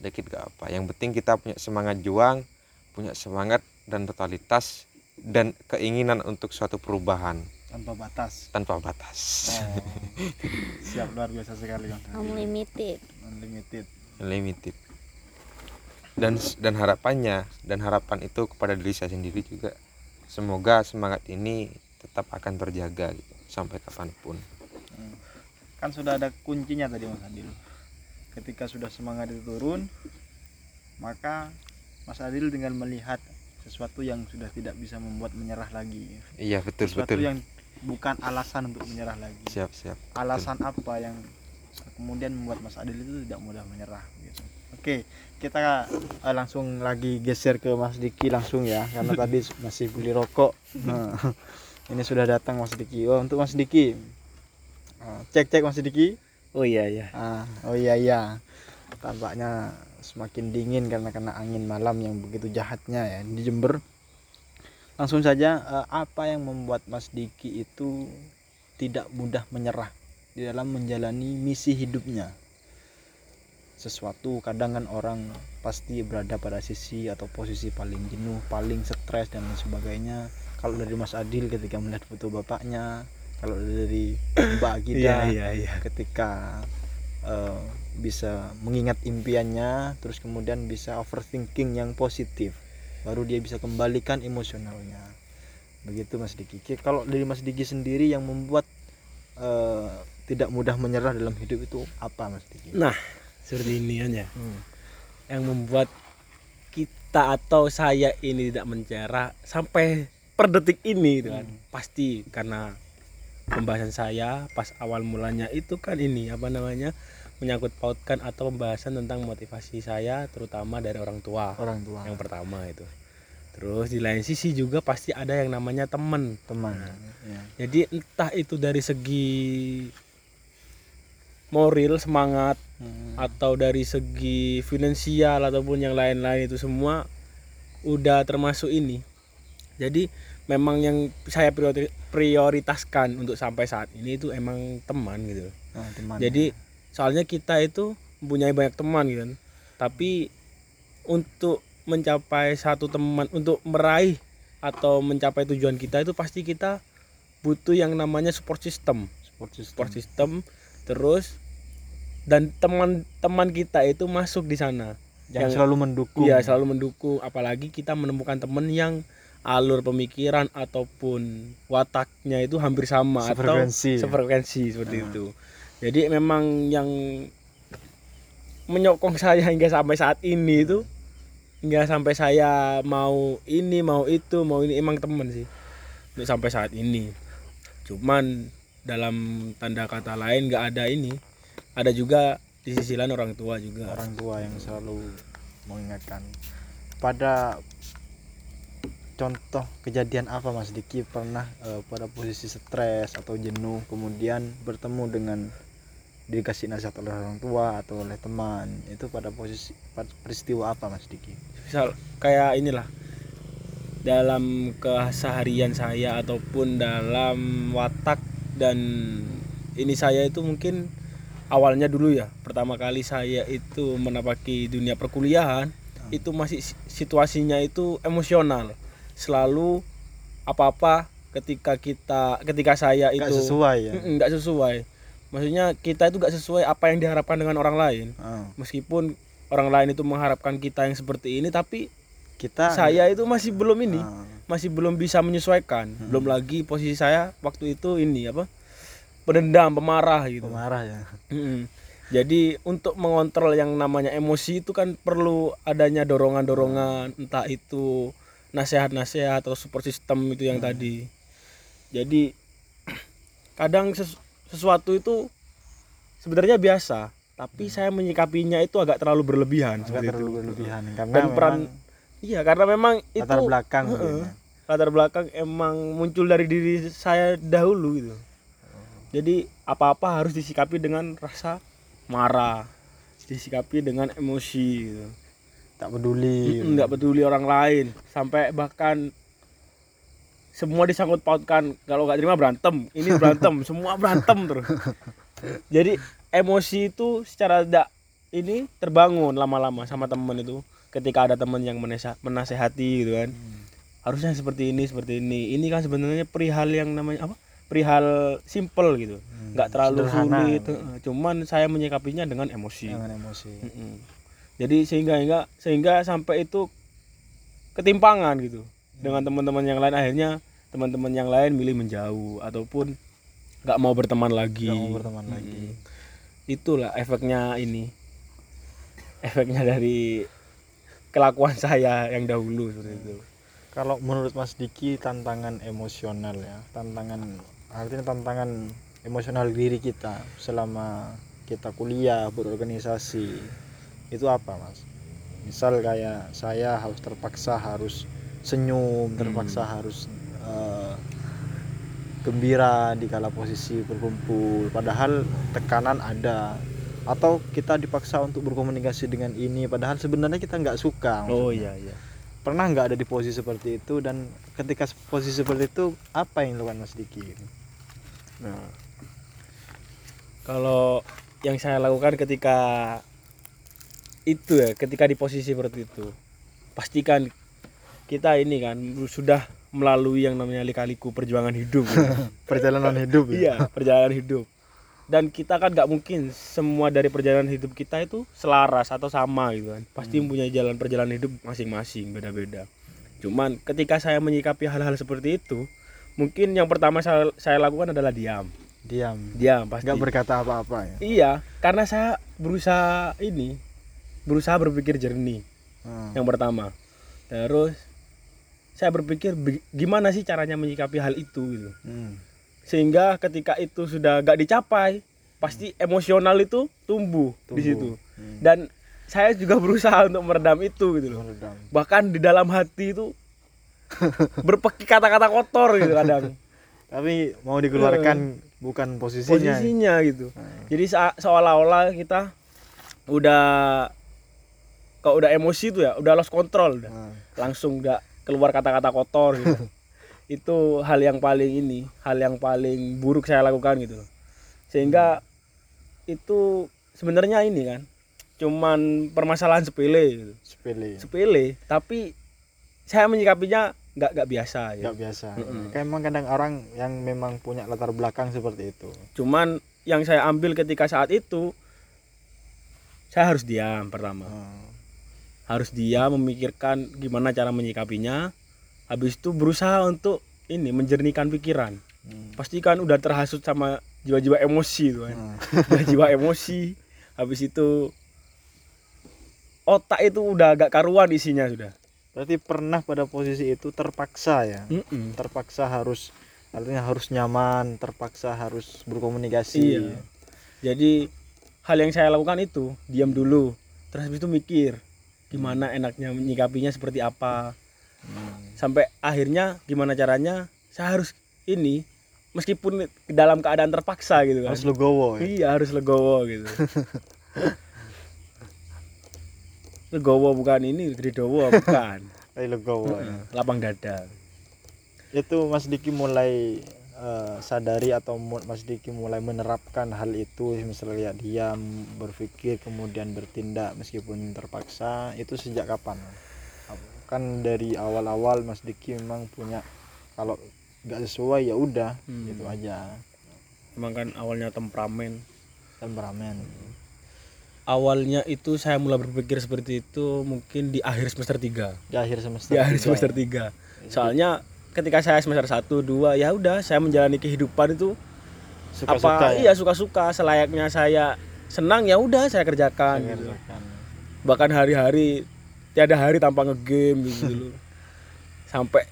dikit gak apa yang penting kita punya semangat juang punya semangat dan totalitas dan keinginan untuk suatu perubahan tanpa batas. tanpa batas Oh, siap luar biasa sekali unlimited Unlimited. limited dan dan harapannya dan harapan itu kepada diri saya sendiri juga semoga semangat ini tetap akan terjaga gitu, sampai kapan pun Hmm. Kan sudah ada kuncinya tadi Mas Adil. Ketika sudah semangat itu turun, maka Mas Adil dengan melihat sesuatu yang sudah tidak bisa membuat menyerah lagi. iya betul Sesuatu betul yang bukan alasan untuk menyerah lagi. siap siap alasan apa yang kemudian membuat Mas Adil itu tidak mudah menyerah gitu. Oke, kita eh, langsung lagi geser ke Mas Diki langsung ya karena tadi masih beli rokok. Nah, ini sudah datang Mas Diki. Oh, untuk Mas Diki. Ah, Cek cek Mas Diki. Oh iya iya Ah, oh iya iya. Tampaknya semakin dingin karena kena angin malam yang begitu jahatnya ya di Jember. Langsung saja eh, apa yang membuat Mas Diki itu tidak mudah menyerah di dalam menjalani misi hidupnya. Sesuatu kadang kan orang pasti berada pada sisi atau posisi paling jenuh, paling stres dan sebagainya. Kalau dari Mas Adil ketika melihat foto bapaknya, kalau dari Mbak Gida iya iya iya. ketika eh, bisa mengingat impiannya terus kemudian bisa overthinking yang positif baru dia bisa kembalikan emosionalnya. Begitu Mas Diki. Ki- kalau dari Mas Diki sendiri yang membuat eh, tidak mudah menyerah dalam hidup itu apa Mas Diki? Nah seperti ini aja. Hmm. yang membuat kita atau saya ini tidak mencerah sampai per detik ini gitu kan. Pasti karena pembahasan saya pas awal mulanya itu kan ini apa namanya menyangkut pautkan atau pembahasan tentang motivasi saya terutama dari orang tua. Orang tua. Yang pertama itu. Terus di lain sisi juga pasti ada yang namanya teman. Teman ya. jadi entah itu dari segi moral semangat Hmm. atau dari segi finansial ataupun yang lain-lain itu semua udah termasuk ini. Jadi memang yang saya priori- prioritaskan untuk sampai saat ini itu emang teman gitu. Nah, teman jadi soalnya kita itu mempunyai banyak teman gitu kan. Tapi untuk mencapai satu teman untuk meraih atau mencapai tujuan kita itu pasti kita butuh yang namanya support system. Support system. Support system terus dan teman-teman kita itu masuk di sana. Yang, yang- selalu mendukung. Iya selalu mendukung. Apalagi kita menemukan teman yang alur pemikiran ataupun wataknya itu hampir sama Sefrekuensi, atau sefrekuensi. seperti itu. Jadi memang yang menyokong saya hingga sampai saat ini itu hingga sampai saya mau ini mau itu mau ini emang teman sih. Untuk sampai saat ini. Cuman dalam tanda kata lain nggak ada ini. Ada juga di sisi lain orang tua juga. Orang tua yang selalu mengingatkan. Pada contoh kejadian apa Mas Diki pernah eh, pada posisi stres atau jenuh kemudian bertemu dengan dikasih nasihat oleh orang tua atau oleh teman? Itu pada posisi pada peristiwa apa Mas Diki? Misal kayak inilah dalam keseharian saya ataupun dalam watak dan ini saya itu mungkin awalnya dulu ya pertama kali saya itu menapaki dunia perkuliahan itu masih si- situasinya itu emosional selalu apa-apa ketika kita ketika saya nggak itu sesuai ya? Nggak sesuai. Maksudnya kita itu nggak sesuai apa yang diharapkan dengan orang lain. Ah, meskipun orang lain itu mengharapkan kita yang seperti ini tapi kita saya itu masih belum ini ah, masih belum bisa menyesuaikan. Belum lagi posisi saya waktu itu ini apa pendendam pemarah gitu. Pemarah ya. Jadi untuk mengontrol yang namanya emosi itu kan perlu adanya dorongan-dorongan entah itu nasihat-nasihat atau support system itu yang tadi. Jadi kadang ses- sesuatu itu sebenarnya biasa tapi saya menyikapinya itu agak terlalu berlebihan agak seperti itu. terlalu berlebihan karena dan peran iya karena memang itu latar belakang mungkin ya. latar belakang emang muncul dari diri saya dahulu gitu. Jadi apa-apa harus disikapi dengan rasa marah disikapi dengan emosi gitu tak peduli. Mm, nggak peduli orang lain. Sampai bahkan semua disangkut pautkan kalau nggak terima berantem. Ini berantem semua berantem terus. Jadi emosi itu secara tidak ini terbangun lama-lama sama temen itu. Ketika ada temen yang menasehati gitu kan. Harusnya seperti ini seperti ini. Ini kan sebenarnya perihal yang namanya apa? Perihal simple gitu. Nggak terlalu sederhana. sulit cuman saya menyikapinya dengan emosi. Dengan emosi. Mm-mm. Jadi sehingga hingga sehingga sampai itu ketimpangan gitu dengan teman-teman yang lain akhirnya teman-teman yang lain milih menjauh ataupun nggak mau berteman lagi. Nggak mau berteman Mm-mm. lagi. Itulah efeknya ini. Efeknya dari kelakuan saya yang dahulu seperti itu. Kalau menurut Mas Diki tantangan emosional ya, tantangan artinya tantangan emosional diri kita selama kita kuliah berorganisasi itu apa Mas? Misal kayak saya harus terpaksa harus senyum, terpaksa harus eh, gembira di kala posisi berkumpul, padahal tekanan ada atau kita dipaksa untuk berkomunikasi dengan ini padahal sebenarnya kita nggak suka Oh maksudnya iya iya. pernah nggak ada di posisi seperti itu dan ketika posisi seperti itu apa yang dilakukan Mas Diki? Nah, kalau yang saya lakukan ketika itu ya, ketika di posisi seperti itu, pastikan kita ini kan sudah melalui yang namanya lika-liku perjuangan hidup. Perjalanan hidup ya. iya, perjalanan hidup. Dan kita kan nggak mungkin semua dari perjalanan hidup kita itu selaras atau sama gitu kan. Pasti mempunyai jalan perjalanan hidup masing-masing, beda-beda. Cuman ketika saya menyikapi hal-hal seperti itu, mungkin yang pertama saya, saya lakukan adalah diam. Diam. Diam pasti. Nggak berkata apa-apa ya. Iya, karena saya berusaha ini, berusaha berpikir jernih. Hmm. yang pertama terus saya berpikir "Bi- gimana sih caranya menyikapi hal itu gitu Hmm. sehingga ketika itu sudah gak dicapai pasti emosional itu tumbuh, di Tumbuh. situ Hmm. dan saya juga berusaha untuk meredam itu gitu loh Meredam. bahkan di dalam hati itu berpeki kata-kata kotor gitu kadang Tapi mau dikeluarkan bukan posisinya. posisinya gitu Hmm. jadi se- seolah-olah kita udah kalau udah emosi tuh ya udah lost control udah Hmm. langsung udah keluar kata-kata kotor gitu itu hal yang paling ini hal yang paling buruk saya lakukan gitu sehingga itu sebenarnya ini kan cuman permasalahan sepele gitu Sepele. sepele tapi saya menyikapinya nggak nggak biasa ya Nggak biasa. Mm-mm. Kayak emang kadang orang yang memang punya latar belakang seperti itu. cuman yang saya ambil ketika saat itu saya harus diam pertama Hmm. Harus diam memikirkan gimana cara menyikapinya habis itu berusaha untuk ini menjernihkan pikiran Hmm. pastikan udah terhasut sama jiwa-jiwa emosi tuh kan Hmm. udah jiwa emosi habis itu otak itu udah agak karuan isinya sudah Berarti pernah pada posisi itu terpaksa ya. Mm-mm. Terpaksa harus artinya harus nyaman, terpaksa harus berkomunikasi. Iya. jadi hal yang saya lakukan itu diam dulu terus habis itu mikir gimana enaknya menyikapinya seperti apa Hmm. sampai akhirnya gimana caranya saya harus ini meskipun dalam keadaan terpaksa gitu kan Harus legowo ya. iya harus legowo gitu legowo bukan ini tridowo bukan Harus legowo. ya. Lapang dada Itu Mas Diki mulai eh, sadari atau Mas Diki mulai menerapkan hal itu misalnya diam, berpikir kemudian bertindak meskipun terpaksa itu sejak kapan? Kan dari awal-awal Mas Diki memang punya kalau nggak sesuai ya udah Hmm. gitu aja emang kan awalnya temperamen temperamen awalnya itu saya mulai berpikir seperti itu mungkin di akhir semester 3 di akhir semester di akhir tiga semester ya. 3 soalnya ketika saya semester 1 2 ya udah saya menjalani kehidupan itu suka-suka apa ya? iya suka-suka selayaknya saya senang ya udah saya kerjakan Saya gitu. kerjakan. bahkan hari-hari tiada hari tanpa ngegame gitu dulu sampai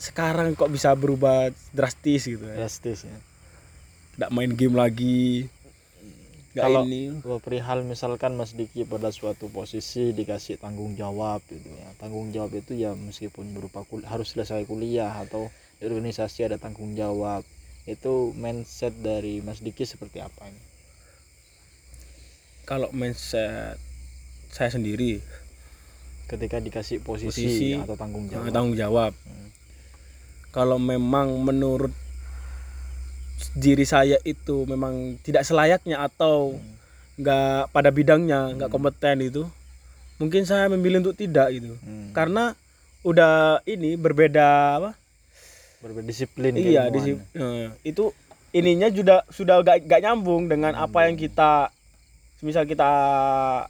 sekarang kok bisa berubah drastis gitu ya drastis ya nggak main game lagi Kalau- ini Kalau perihal misalkan Mas Diki pada suatu posisi dikasih tanggung jawab gitu ya. Tanggung jawab itu ya meskipun berupa kul- harus selesai kuliah atau di organisasi ada tanggung jawab. Itu mindset dari Mas Diki seperti apa ini? kalau mindset saya sendiri Ketika dikasih posisi, Posisi, atau tanggung jawab. tanggung jawab Hmm. kalau memang menurut diri saya itu memang tidak selayaknya atau Hmm. nggak pada bidangnya nggak kompeten itu mungkin saya memilih untuk tidak gitu Hmm. karena udah ini berbeda apa Berbeda disiplin iya keilmuan. di si- eh, itu ininya sudah sudah gak, gak nyambung dengan apa yang kita misal kita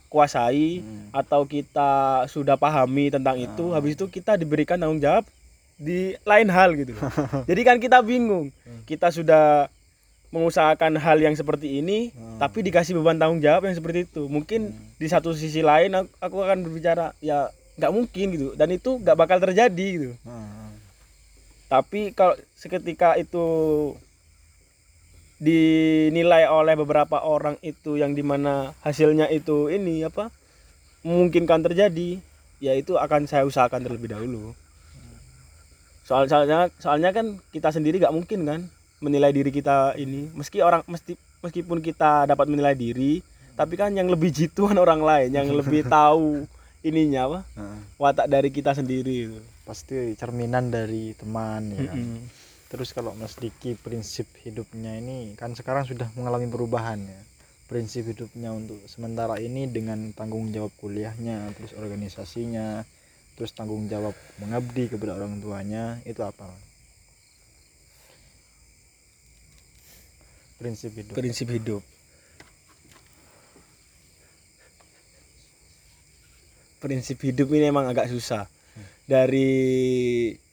kuasai Hmm. atau kita sudah pahami tentang itu Ah. habis itu kita diberikan tanggung jawab di lain hal gitu jadi kan kita bingung kita sudah mengusahakan hal yang seperti ini Hmm. tapi dikasih beban tanggung jawab yang seperti itu mungkin Hmm. di satu sisi lain aku, aku akan berbicara ya nggak mungkin gitu dan itu nggak bakal terjadi gitu Hmm. tapi kalau seketika itu dinilai oleh beberapa orang itu yang di mana hasilnya itu ini apa memungkinkan terjadi ya itu akan saya usahakan terlebih dahulu soal soalnya soalnya kan kita sendiri nggak mungkin kan menilai diri kita ini meski orang mesti meskipun kita dapat menilai diri tapi kan yang lebih jituan orang lain yang lebih tahu ininya apa Hmm. watak dari kita sendiri itu Pasti cerminan dari teman ya. kan? Mm-mm. Terus kalau Mas Diki prinsip hidupnya ini kan sekarang sudah mengalami perubahan ya. Prinsip hidupnya untuk sementara ini dengan tanggung jawab kuliahnya, terus organisasinya, terus tanggung jawab mengabdi kepada orang tuanya, itu apa? Prinsip hidup. prinsip hidup. Prinsip hidup ini emang agak susah. Dari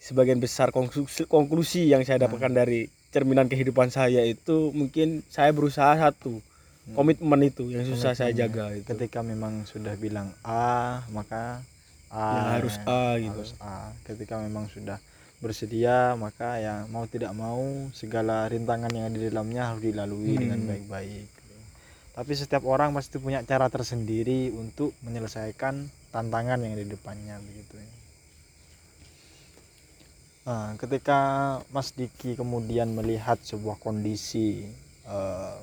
sebagian besar konklusi, konklusi yang saya dapatkan dari cerminan kehidupan saya itu mungkin saya berusaha satu komitmen itu yang susah saya jaga itu. Ketika memang sudah bilang A maka A Ya, harus ya, A gitu. harus A ketika memang sudah bersedia maka ya mau tidak mau segala rintangan yang ada di dalamnya harus dilalui Hmm. dengan baik-baik tapi setiap orang pasti punya cara tersendiri untuk menyelesaikan tantangan yang ada di depannya begitu ya. Nah, ketika Mas Diki kemudian melihat sebuah kondisi eh,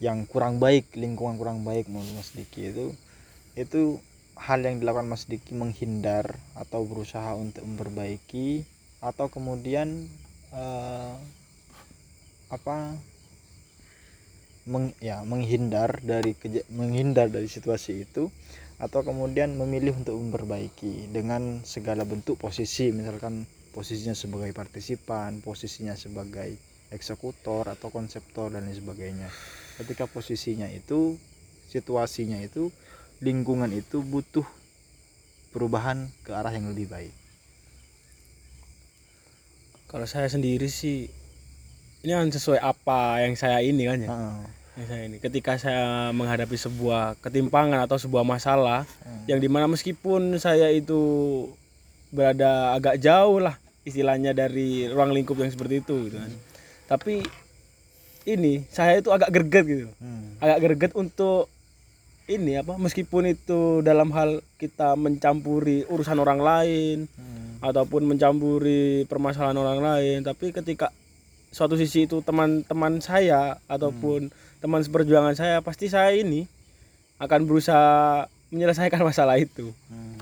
yang kurang baik, lingkungan kurang baik menurut Mas Diki itu, itu hal yang dilakukan Mas Diki menghindar atau berusaha untuk memperbaiki atau kemudian eh, apa meng, ya menghindar dari keja- menghindar dari situasi itu atau kemudian memilih untuk memperbaiki dengan segala bentuk posisi misalkan posisinya sebagai partisipan posisinya sebagai eksekutor atau konseptor dan lain sebagainya. Ketika posisinya itu situasinya itu lingkungan itu butuh perubahan ke arah yang lebih baik kalau saya sendiri sih ini kan sesuai apa yang saya ini kan ya Heeh. yang saya ini ketika saya menghadapi sebuah ketimpangan atau sebuah masalah Hmm. yang di mana meskipun saya itu berada agak jauh lah istilahnya dari ruang lingkup yang seperti itu gitu kan tapi ini saya itu agak greget gitu Hmm. agak greget untuk ini apa meskipun itu dalam hal kita mencampuri urusan orang lain Hmm. ataupun mencampuri permasalahan orang lain tapi ketika suatu sisi itu teman-teman saya ataupun teman seperjuangan saya pasti saya ini akan berusaha menyelesaikan masalah itu Hmm.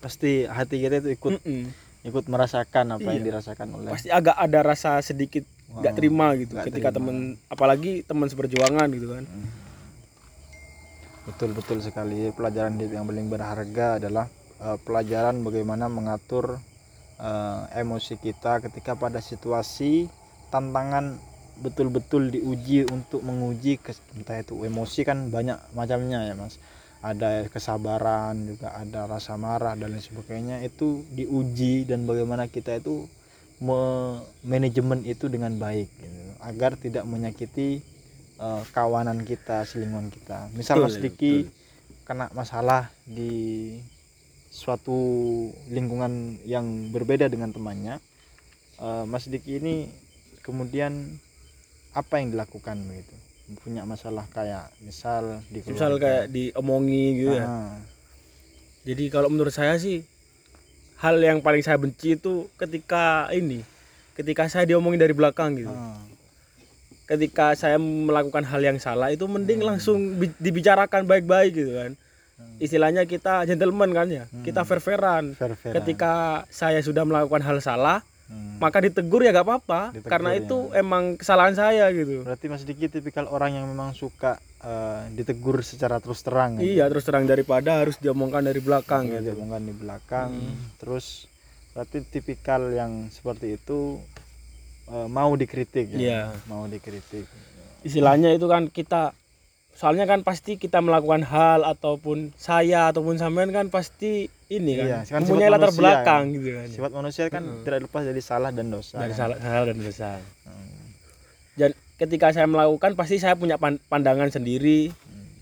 pasti hati kita itu ikut Mm-mm. ikut merasakan apa yang Iya. dirasakan oleh pasti agak ada rasa sedikit nggak Oh, terima gitu nggak ketika teman apalagi teman seperjuangan gitu kan betul betul sekali. Pelajaran hidup yang paling berharga adalah eh, pelajaran bagaimana mengatur eh, emosi kita ketika pada situasi tantangan betul-betul diuji untuk menguji entah itu emosi kan banyak macamnya ya mas. Ada kesabaran juga ada rasa marah dan lain sebagainya. Itu diuji dan bagaimana kita itu me- manajemen itu dengan baik gitu, agar tidak menyakiti eh, kawanan kita selingkuhan kita. Misal Betul, Mas Diki betul. kena masalah di suatu lingkungan yang berbeda dengan temannya eh, Mas Diki ini kemudian apa yang dilakukan begitu punya masalah kayak misal di misal kayak diomongi gitu ya. Ah, jadi kalau menurut saya sih hal yang paling saya benci itu ketika ini ketika saya diomongin dari belakang gitu. Ah. Ketika saya melakukan hal yang salah itu mending langsung bi- dibicarakan baik-baik gitu kan. Istilahnya kita gentleman kan ya kita fair-fairan. Fair-fairan. ketika saya sudah melakukan hal salah Hmm. maka ditegur ya gak apa-apa karena ya. itu emang kesalahan saya gitu. Berarti Mas Diki tipikal orang yang memang suka eh, ditegur secara terus terang ya? iya terus terang daripada harus diomongkan dari belakang Nggak gitu. diomongkan di belakang. Terus berarti tipikal yang seperti itu eh, mau dikritik ya Iya. mau dikritik istilahnya itu kan kita soalnya kan pasti kita melakukan hal ataupun saya ataupun sampean kan pasti ini kan, Iya, kan mempunyai latar manusia, belakang kan. gitu kan sifat manusia kan tidak lepas dari salah dan dosa dari kan? salah salah dan dosa Hmm. dan ketika saya melakukan pasti saya punya pan- pandangan sendiri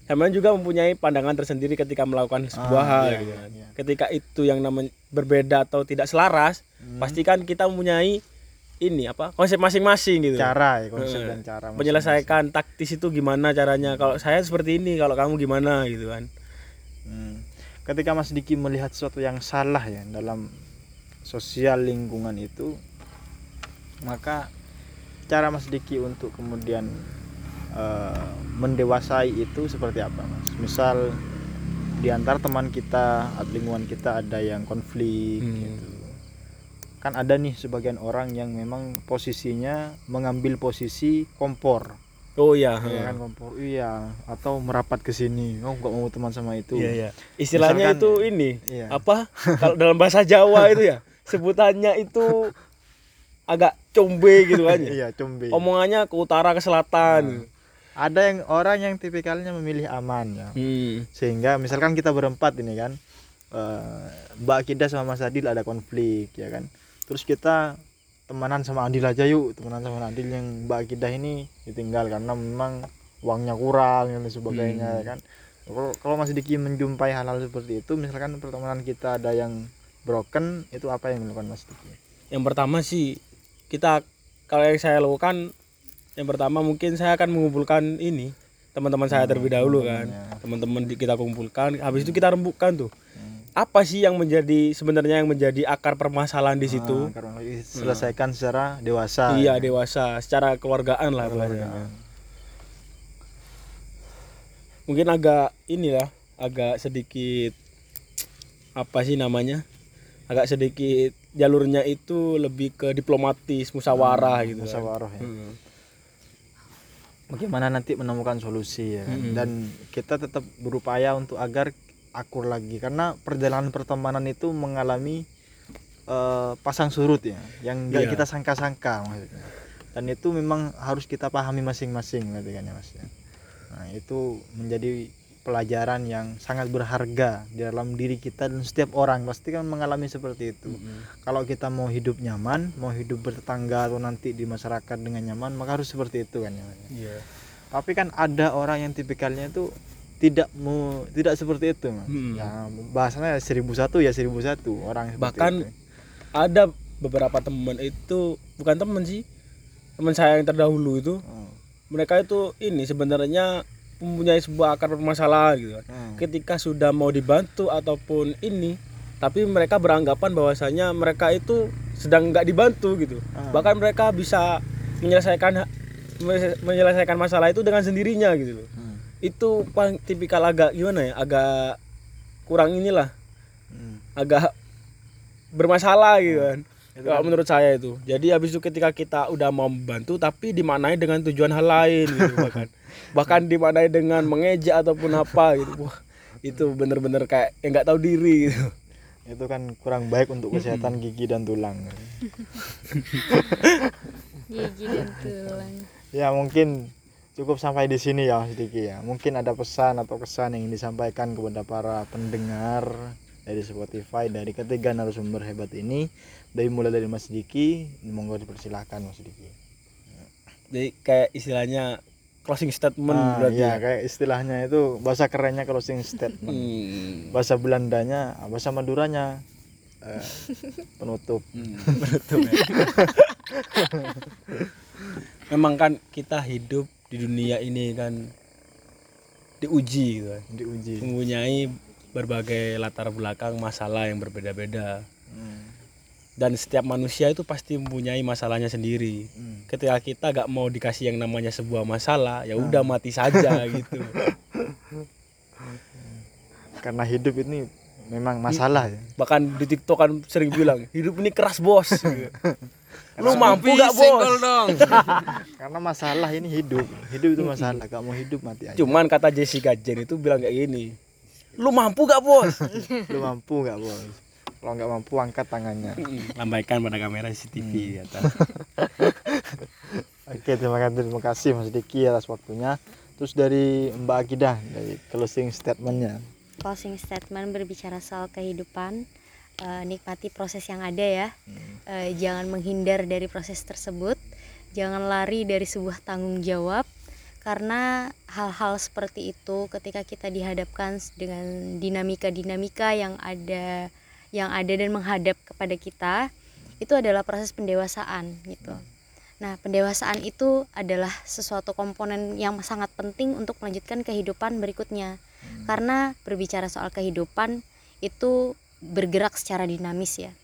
sampean juga mempunyai pandangan tersendiri ketika melakukan sebuah Ah, hal iya, gitu kan. iya. ketika itu yang namanya berbeda atau tidak selaras Hmm. pasti kan kita mempunyai ini apa konsep masing-masing gitu. Cara ya konsep dan cara menyelesaikan taktis itu gimana caranya? Kalau saya seperti ini kalau kamu gimana gitu kan. Hmm. ketika Mas Diki melihat sesuatu yang salah ya dalam sosial lingkungan itu maka cara Mas Diki untuk kemudian eh, mendewasai itu seperti apa Mas? Misal di antara teman kita atau lingkungan kita ada yang konflik Hmm. gitu kan ada nih sebagian orang yang memang posisinya mengambil posisi kompor. Oh iya ya kan kompor. Iya atau merapat ke sini. Oh nggak mau teman sama itu. Iya iya. Istilahnya Misalkan- itu ini Iya. apa kalau dalam bahasa Jawa itu ya sebutannya itu agak combe gitu kan ya? Iya combe. Omongannya ke utara ke selatan. Ada yang orang yang tipikalnya memilih aman ya. Hmm. sehingga misalkan kita berempat ini kan eh, Mbak Kida sama Mas Adil ada konflik ya kan terus kita temenan sama Adil aja yuk temenan sama Adil yang Mbak Akidah ini ditinggal karena memang uangnya kurang dan sebagainya Hmm. ya kan. Kalau kalau Mas Diki menjumpai hal-hal seperti itu misalkan pertemanan kita ada yang broken itu apa yang dilakukan Mas Diki? Yang pertama sih kita kalau yang saya lakukan yang pertama mungkin saya akan mengumpulkan ini teman-teman saya terlebih dahulu kan. teman-teman kita kumpulkan habis itu kita rembukan tuh. Hmm. Apa sih yang menjadi sebenarnya yang menjadi akar permasalahan di situ Ah, selesaikan secara dewasa iya dewasa secara keluargaan lah Keluarga. bahasanya. mungkin agak inilah agak sedikit apa sih namanya agak sedikit jalurnya itu lebih ke diplomatis musyawarah gitu kan. musyawarah ya. Hmm. bagaimana nanti menemukan solusi ya kan? Mm-mm. dan kita tetap berupaya untuk agar akur lagi karena perjalanan pertemanan itu mengalami eh, pasang surut ya yang nggak Iya. kita sangka-sangka maksudnya dan itu memang harus kita pahami masing-masing berarti kan ya mas ya nah itu menjadi pelajaran yang sangat berharga di dalam diri kita dan setiap orang pasti kan mengalami seperti itu kalau kita mau hidup nyaman mau hidup bertetangga atau nanti di masyarakat dengan nyaman maka harus seperti itu kan ya Mas? Iya. tapi kan ada orang yang tipikalnya itu tidak mau tidak seperti itu Mas. Hmm. ya bahasanya seribu satu ya seribu satu orang Bahkan itu. ada beberapa teman itu bukan teman sih teman saya yang terdahulu itu Oh. mereka itu ini sebenarnya mempunyai sebuah akar permasalahan gitu kan. Hmm. ketika sudah mau dibantu ataupun ini tapi mereka beranggapan bahwasanya mereka itu sedang nggak dibantu gitu Ah. bahkan mereka bisa menyelesaikan menyelesaikan masalah itu dengan sendirinya gitu loh Hmm. Itu paling tipikal agak gimana ya? Agak kurang inilah. Hmm. agak bermasalah gitu kan. Itu kalau kan- menurut saya itu. Jadi habis itu ketika kita udah mau membantu tapi dimaknai dengan tujuan hal lain gitu bahkan. Bahkan dimaknai dengan mengejek ataupun apa gitu. Wah itu bener-bener kayak yang nggak tahu diri gitu. Itu kan kurang baik untuk kesehatan gigi dan tulang. Gigi dan tulang. Ya mungkin cukup sampai di sini ya Mas Diki ya mungkin ada pesan atau kesan yang ingin disampaikan kepada para pendengar dari Spotify dari ketiga narasumber hebat ini dari mulai dari Mas Diki monggo dipersilahkan Mas Diki jadi kayak istilahnya closing statement nah, berarti ya ya. kayak istilahnya itu bahasa kerennya closing statement Hmm. bahasa Belandanya bahasa Maduranya eh, penutup Hmm, betul ya. memang kan kita hidup di dunia ini kan diuji gitu kan. diuji. Mempunyai berbagai latar belakang masalah yang berbeda-beda. Hmm, dan setiap manusia itu pasti mempunyai masalahnya sendiri. Hmm. ketika kita gak mau dikasih yang namanya sebuah masalah ya udah mati saja gitu. Karena hidup ini memang masalah ya. Bahkan di tiktok kan sering bilang hidup ini keras bos. gitu. lu mampu gak bos? dong. karena masalah ini hidup. Hidup itu masalah. Gak mau hidup mati aja. Cuman kata Jessica Jen itu bilang kayak gini lu mampu gak bos? Lu mampu nggak bos? Kalau nggak mampu angkat tangannya. Lambaikan pada kamera CCTV di atas. Oke terima kasih terima kasih Mas Diki atas waktunya. Terus dari Mbak Akidah dari closing statementnya. Closing statement berbicara soal kehidupan eh, nikmati proses yang ada ya. Eh, jangan menghindar dari proses tersebut. Jangan lari dari sebuah tanggung jawab. Karena hal-hal seperti itu ketika kita dihadapkan dengan dinamika-dinamika yang ada yang ada dan menghadap kepada kita itu adalah proses pendewasaan gitu. Nah, pendewasaan itu adalah sesuatu komponen yang sangat penting untuk melanjutkan kehidupan berikutnya. Karena berbicara soal kehidupan itu bergerak secara dinamis ya.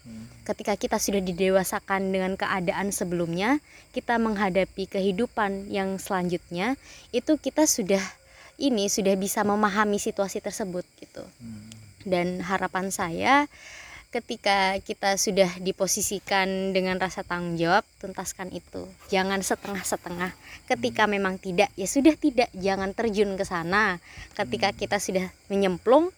Ketika kita sudah didewasakan dengan keadaan sebelumnya, kita menghadapi kehidupan yang selanjutnya, itu kita sudah ini sudah bisa memahami situasi tersebut gitu. Dan harapan saya ketika kita sudah diposisikan dengan rasa tanggung jawab, tuntaskan itu. Jangan setengah-setengah. Ketika memang tidak, ya sudah tidak, jangan terjun ke sana. Ketika kita sudah menyemplung,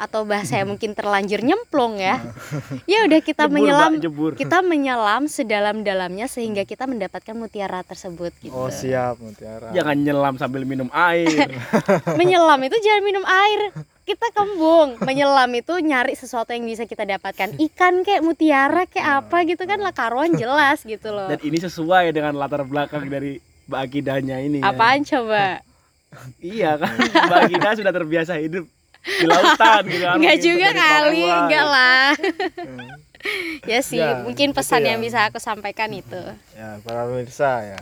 atau bahasa yang mungkin terlanjur nyemplung ya. Ya udah kita Jebur, menyelam Mbak, jebur. kita menyelam sedalam-dalamnya sehingga kita mendapatkan mutiara tersebut gitu. Oh siap Mutiara. Jangan nyelam sambil minum air. Menyelam itu jangan minum air. Kita kembung. Menyelam itu nyari sesuatu yang bisa kita dapatkan. Ikan kayak mutiara kayak apa gitu kan lah karuan jelas gitu loh. Dan ini sesuai dengan latar belakang dari Mbak Akidahnya ini. ya. Apaan coba? Iya kan, Mbak Akidah sudah terbiasa hidup di lautan gitu kan. Enggak Mungkin juga kali, enggak gitu. lah. ya sih, Ya, mungkin itu pesan ya. yang bisa aku sampaikan itu. Ya para pemirsa ya.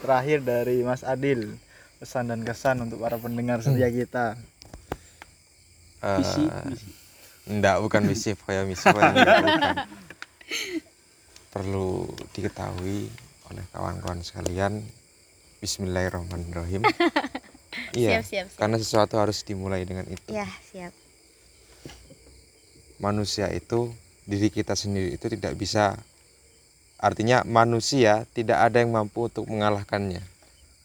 Terakhir dari Mas Adil pesan dan kesan untuk para pendengar setia kita. Eh, Visi, visi. Enggak, bukan misi kayak misi bukan. Perlu diketahui oleh kawan-kawan sekalian. Bismillahirrahmanirrahim. Iya, Siap, siap, siap. karena sesuatu harus dimulai dengan itu. Ya, siap. Manusia itu diri kita sendiri itu tidak bisa artinya manusia tidak ada yang mampu untuk mengalahkannya.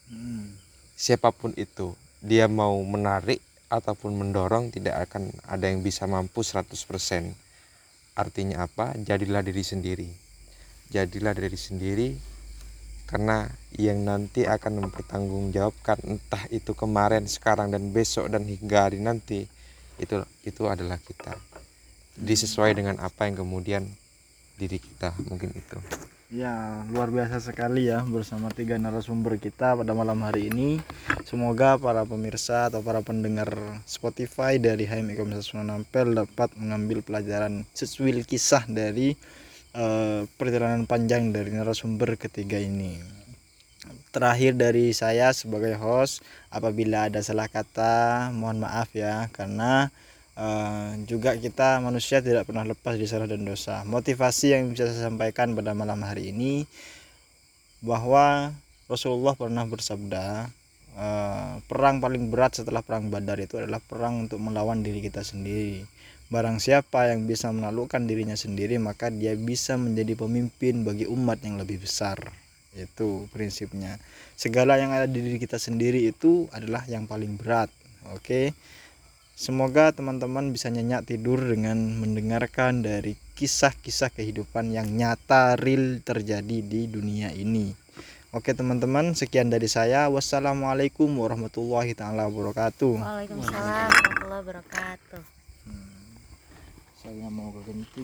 Hmm. Siapa pun itu, dia mau menarik ataupun mendorong tidak akan ada yang bisa mampu 100%. Artinya apa? Jadilah diri sendiri. Jadilah diri sendiri karena yang nanti akan mempertanggungjawabkan entah itu kemarin, sekarang dan besok dan hingga hari nanti itu itu adalah kita. Disesuai dengan apa yang kemudian diri kita mungkin itu. Ya, luar biasa sekali ya bersama tiga narasumber kita pada malam hari ini. Semoga para pemirsa atau para pendengar Spotify dari HMI Komisi Sunan Ampel dapat mengambil pelajaran sesuai kisah dari eh, perjalanan panjang dari narasumber ketiga ini. Terakhir dari saya sebagai host, apabila ada salah kata, mohon maaf ya karena Eh, juga kita manusia tidak pernah lepas dari salah dan dosa. Motivasi yang bisa saya sampaikan pada malam hari ini bahwa Rasulullah pernah bersabda eh, perang paling berat setelah perang Badar itu adalah perang untuk melawan diri kita sendiri. Barang siapa yang bisa menaklukkan dirinya sendiri maka dia bisa menjadi pemimpin bagi umat yang lebih besar. Itu prinsipnya. Segala yang ada di diri kita sendiri itu adalah yang paling berat. Oke. Semoga teman-teman bisa nyenyak tidur dengan mendengarkan dari kisah-kisah kehidupan yang nyata real terjadi di dunia ini. Oke teman-teman, sekian dari saya. Wassalamualaikum warahmatullahi taala wabarakatuh. Waalaikumsalam warahmatullahi wabarakatuh. Saya mau ke